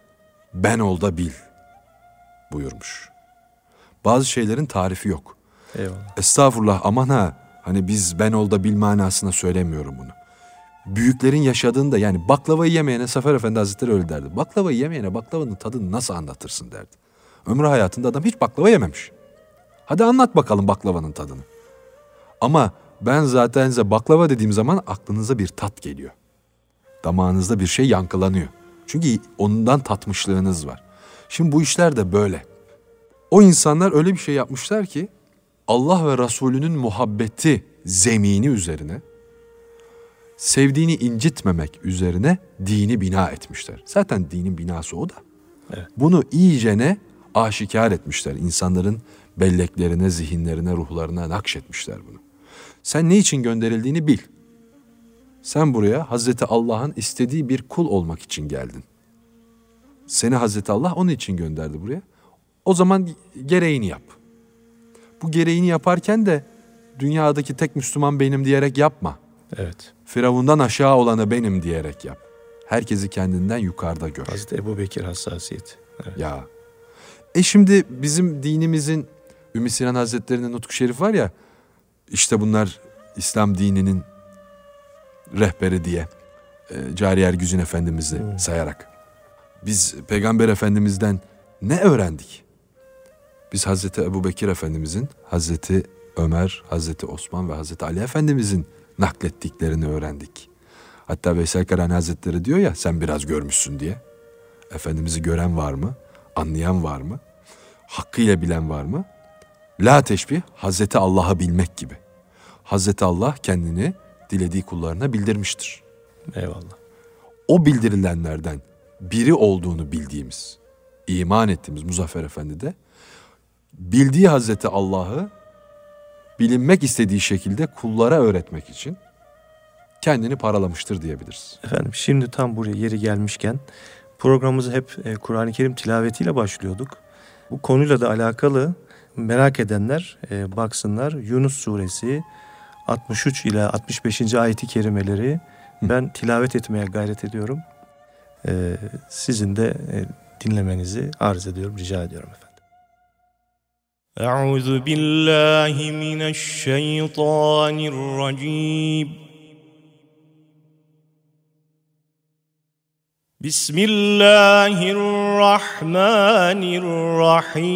Ben ol da bil buyurmuş. Bazı şeylerin tarifi yok. Eyvallah. Estağfurullah aman ha. Hani biz ben ol da bil manasına söylemiyorum bunu. Büyüklerin yaşadığında yani baklavayı yemeyene Zafer Efendi Hazretleri öyle derdi. Baklavayı yemeyene baklavanın tadını nasıl anlatırsın derdi. Ömrü hayatında adam hiç baklava yememiş. Hadi anlat bakalım baklavanın tadını. Ama ben zaten size baklava dediğim zaman aklınıza bir tat geliyor. Damağınızda bir şey yankılanıyor. Çünkü ondan tatmışlığınız var. Şimdi bu işler de böyle. O insanlar öyle bir şey yapmışlar ki Allah ve Resulünün muhabbeti zemini üzerine sevdiğini incitmemek üzerine dini bina etmişler. Zaten dinin binası o da. Evet. Bunu iyicene aşikar etmişler. İnsanların belleklerine, zihinlerine, ruhlarına nakşetmişler bunu. Sen ne için gönderildiğini bil. Sen buraya Hazreti Allah'ın istediği bir kul olmak için geldin. Seni Hazreti Allah onun için gönderdi buraya. O zaman gereğini yap. Bu gereğini yaparken de dünyadaki tek Müslüman benim diyerek yapma. Evet. Firavundan aşağı olanı benim diyerek yap. Herkesi kendinden yukarıda gör. Hazreti Ebu Bekir hassasiyeti. Evet. Ya. E şimdi bizim dinimizin Ümmü Sinan Hazretleri'nin Nutku Şerif var ya. işte bunlar İslam dininin rehberi diye e, Cari Ergüzün Efendimiz'i Hmm. sayarak. Biz Peygamber Efendimiz'den ne öğrendik? Biz Hazreti Ebu Bekir Efendimiz'in, Hazreti Ömer, Hazreti Osman ve Hazreti Ali Efendimiz'in naklettiklerini öğrendik. Hatta Veysel Karani Hazretleri diyor ya sen biraz görmüşsün diye. Efendimiz'i gören var mı? Anlayan var mı? Hakkıyla bilen var mı? La teşbih Hazreti Allah'ı bilmek gibi. Hazreti Allah kendini dilediği kullarına bildirmiştir. Eyvallah. O bildirilenlerden biri olduğunu bildiğimiz, iman ettiğimiz Muzaffer Efendi de bildiği Hazreti Allah'ı bilinmek istediği şekilde kullara öğretmek için kendini paralamıştır diyebiliriz. Efendim şimdi tam buraya yeri gelmişken programımızı hep e, Kur'an-ı Kerim tilavetiyle başlıyorduk. Bu konuyla da alakalı merak edenler e, baksınlar Yunus suresi 63 ile 65. ayeti kerimeleri ben tilavet etmeye gayret ediyorum. E, sizin de e, dinlemenizi arz ediyorum, rica ediyorum efendim. أعوذ بالله من الشيطان الرجيم. بسم الله الرحمن الرحيم.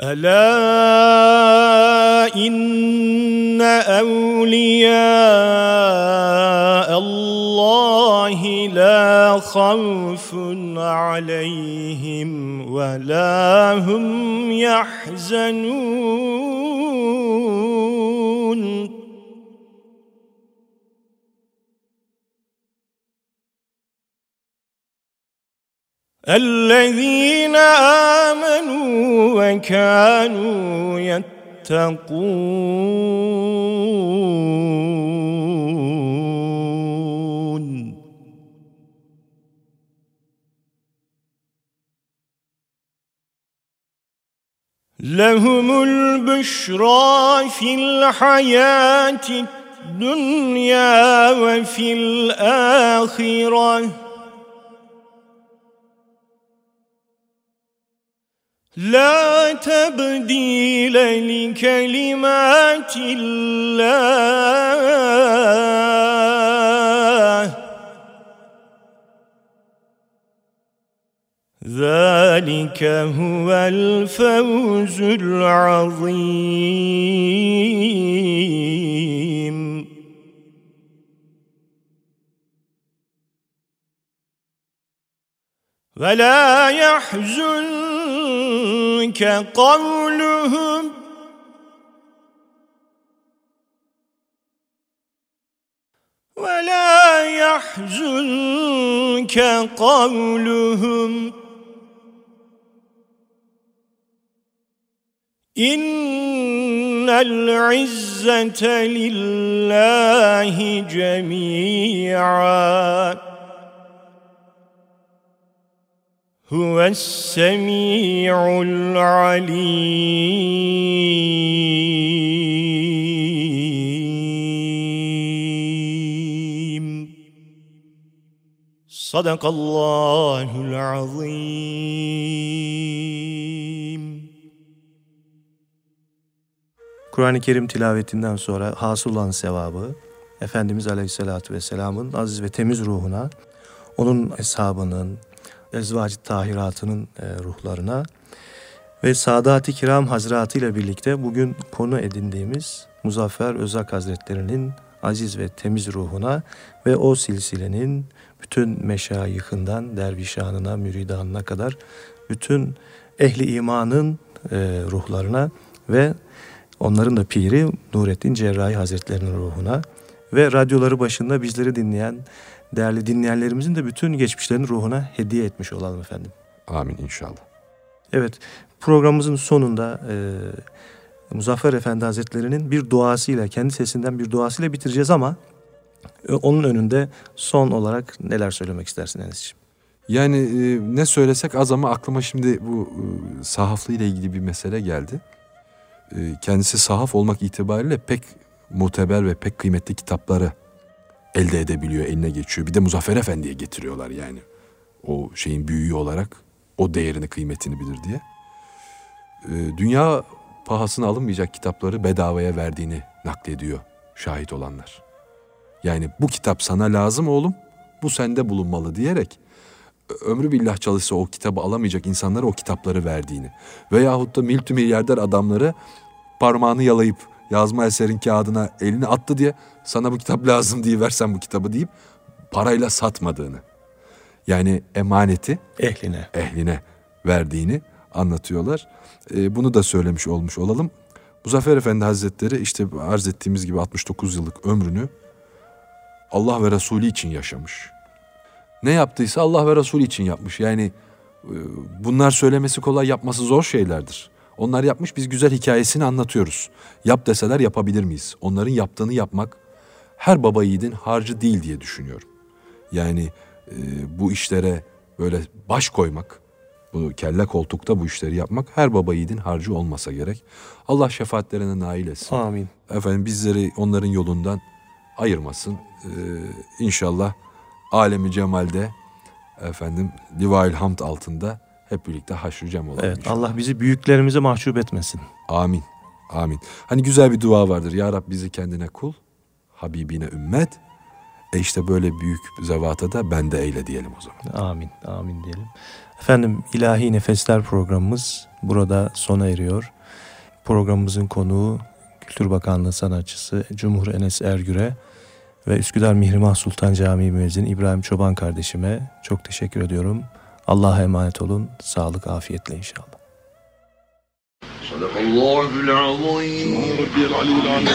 ألا إن أولياء الله لا خوف عليهم ولا هم يحزنون. الذين آمنوا وكانوا يتقون لهم البشرى في الحياة الدنيا وفي الآخرة. لا تبديل لكلمات الله. ذلك هو الفوز العظيم. ولا يحزنك قولهم ولا يحزنك قولهم إن العزة لله جميعا هو السميع العليم صدق الله العظيم Kur'an-ı Kerim tilavetinden sonra hasıl olan sevabı Efendimiz Aleyhisselatü Vesselam'ın aziz ve temiz ruhuna, onun eshabının, ezvacı tahiratının e, ruhlarına ve Sadat-ı Kiram Hazretleri ile birlikte bugün konu edindiğimiz Muzaffer Özak Hazretleri'nin aziz ve temiz ruhuna ve o silsilenin bütün meşayihinden dervişanına, müridanına kadar bütün ehli imanın e, ruhlarına ve onların da piri Nurettin Cerrahi Hazretlerinin ruhuna ve radyoları başında bizleri dinleyen değerli dinleyenlerimizin de bütün geçmişlerinin ruhuna hediye etmiş olalım efendim. Amin inşallah. Evet programımızın sonunda e, Muzaffer Efendi Hazretleri'nin bir duasıyla kendi sesinden bir duasıyla bitireceğiz ama e, onun önünde son olarak neler söylemek istersin Enes'ciğim? Yani e, ne söylesek az ama aklıma şimdi bu e, sahaflı ile ilgili bir mesele geldi. E, kendisi sahaf olmak itibariyle pek muteber ve pek kıymetli kitapları elde edebiliyor, eline geçiyor. Bir de Muzaffer Efendi'ye getiriyorlar yani. O şeyin büyüğü olarak o değerini, kıymetini bilir diye. E, dünya pahasına alınmayacak kitapları bedavaya verdiğini naklediyor şahit olanlar. Yani bu kitap sana lazım oğlum, bu sende bulunmalı diyerek ömrü billah çalışsa o kitabı alamayacak insanlara o kitapları verdiğini veyahut da miltü milyarder adamları parmağını yalayıp yazma eserin kağıdına elini attı diye sana bu kitap lazım diye versen bu kitabı deyip parayla satmadığını yani emaneti Ehline. ehline verdiğini anlatıyorlar. Ee, bunu da söylemiş olmuş olalım. Muzaffer Efendi Hazretleri işte arz ettiğimiz gibi 69 yıllık ömrünü Allah ve Resulü için yaşamış. Ne yaptıysa Allah ve Resulü için yapmış. Yani e, bunlar söylemesi kolay yapması zor şeylerdir. Onlar yapmış biz güzel hikayesini anlatıyoruz. Yap deseler yapabilir miyiz? Onların yaptığını yapmak her baba yiğidin harcı değil diye düşünüyorum. Yani e, bu işlere böyle baş koymak, bu kelle koltukta bu işleri yapmak her baba yiğidin harcı olmasa gerek. Allah şefaatlerine nail etsin. Amin. Efendim bizleri onların yolundan ayırmasın. Ee, inşallah alemi cemalde efendim Livail Hamd altında hep birlikte haşr cem olalım. Evet inşallah. Allah bizi büyüklerimize mahcup etmesin. Amin. Amin. Hani güzel bir dua vardır. Ya Rab bizi kendine kul, Habibine ümmet. E işte böyle büyük zevata da ben de eyle diyelim o zaman. Amin, amin diyelim. Efendim İlahi Nefesler programımız burada sona eriyor. Programımızın konuğu Kültür Bakanlığı sanatçısı Cumhur Enes Ergür'e ve Üsküdar Mihrimah Sultan Camii müezzini İbrahim Çoban kardeşime çok teşekkür ediyorum. Allah'a emanet olun. Sağlık, afiyetle inşallah. صدق الله العظيم ربي العلي العلي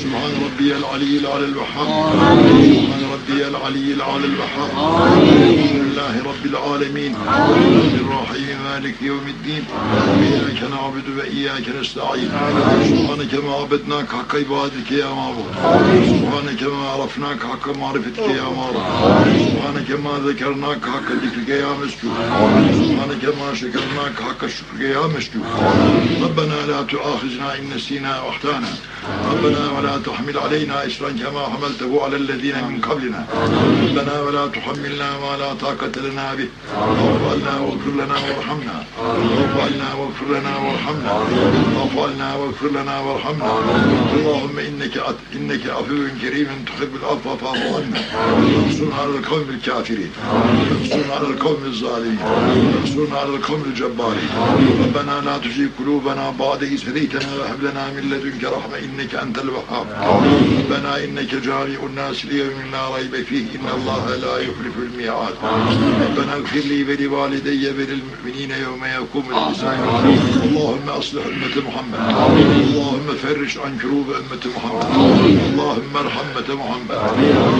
سبحان ربي العلي العلي الوهاب سبحان ربي العلي العلي الوهاب الحمد لله رب العالمين الرحمن الرحيم مالك يوم الدين إياك نعبد وإياك نستعين سبحانك ما عبدناك حق عبادك يا معبود سبحانك ما عرفناك حق معرفتك يا معبود سبحانك ما ذكرناك حق ذكرك يا مسجود سبحانك ما شكرناك حق شكرك يا مسجود ربنا لا تؤاخذنا إن نسينا وأخطأنا ربنا ولا تحمل علينا إسرا كما حملته على الذين من قبلنا ربنا ولا تحملنا ما لا طاقة لنا به واعف عنا واغفر لنا وارحمنا واعف عنا واغفر لنا وارحمنا واعف عنا واغفر لنا وارحمنا اللهم إنك أت- إنك عفو كريم تحب العفو فاعف عنا وانصرنا على القوم الكافرين وانصرنا على القوم الظالمين وانصرنا على القوم الجبارين ربنا لا تزغ قلوبنا بعد إذ هديتنا وهب لنا من لدنك رحمة إنك أنت الوهاب ربنا إنك جامع الناس ليوم لا ريب فيه إن الله لا يخلف الميعاد ربنا اغفر لي ولوالدي وللمؤمنين يوم يقوم الحساب اللهم أصلح أمة محمد اللهم فرج عن كروب أمة محمد اللهم ارحم أمة محمد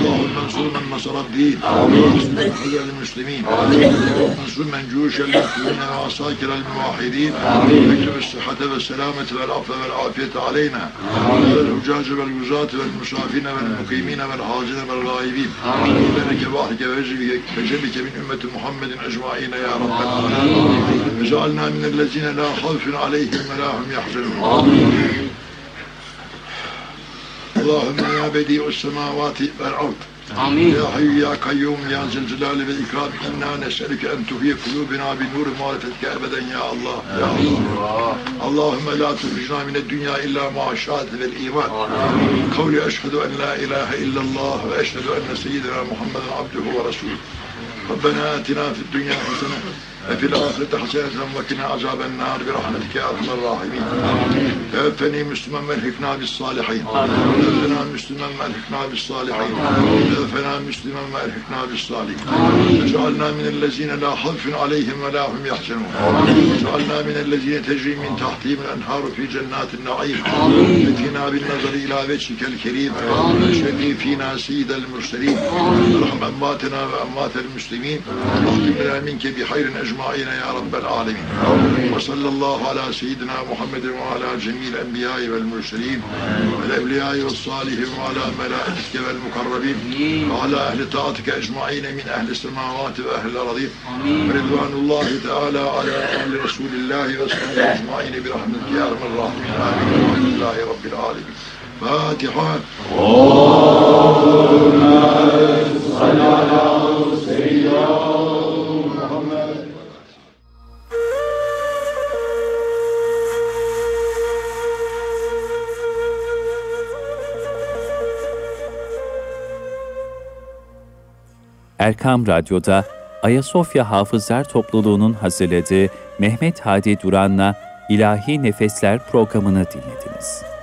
اللهم انصر من نصر الدين واصلح حجر المسلمين وانصر من جوش المسلمين وعساكر الموحدين اكتب الصحة والسلامة والعفو والعافية علينا. وعلى الحجاج والغزاة والمسافرين والمقيمين والحاجين والغائبين. بارك وحدك وجبك وجبك من أمة محمد أجمعين يا رب العالمين. وجعلنا من الذين لا خوف عليهم ولا هم يحزنون. اللهم يا بديع السماوات والأرض. Amin. Ya hayyu ya kayyum ya zilzilali ve ikram inna neselike en tuhyi kulubina bi nuri marifetke ebeden ya Allah. Ya Amin. Allah. Allahümme la tuhrijna mine dünya illa muaşşat vel iman. Amin. Kavli eşhedü en la ilahe illallah ve eşhedü enne seyyidina Muhammeden abduhu ve resulü. Rabbena atina fid dünya hasene وفي الآخرة حسنة وقنا عذاب النار برحمتك يا أرحم الراحمين. توفني مسلما والحقنا بالصالحين. توفنا مسلما والحقنا بالصالحين. توفنا مسلما والحقنا بالصالحين. واجعلنا من الذين لا خوف عليهم ولا هم يحزنون. واجعلنا من الذين تجري من تحتهم الأنهار في جنات النعيم. وفينا بالنظر إلى وجهك الكريم. واشفي فينا سيد المرسلين. ارحم أمواتنا وأموات المسلمين. واختمنا منك بخير أجمعين يا رب العالمين. وصلى الله على سيدنا محمد وعلى جميع الأنبياء والمرسلين والأولياء والصالحين وعلى ملائكتك والمقربين وعلى أهل طاعتك أجمعين من أهل السماوات وأهل الأرضين ورضوان الله تعالى على أهل رسول الله وصحبه أجمعين برحمتك يا أرحم الراحمين. آمين. الحمد لله رب العالمين. فاتحة. Erkam Radyo'da Ayasofya Hafızlar Topluluğu'nun hazırladığı Mehmet Hadi Duran'la İlahi Nefesler programını dinlediniz.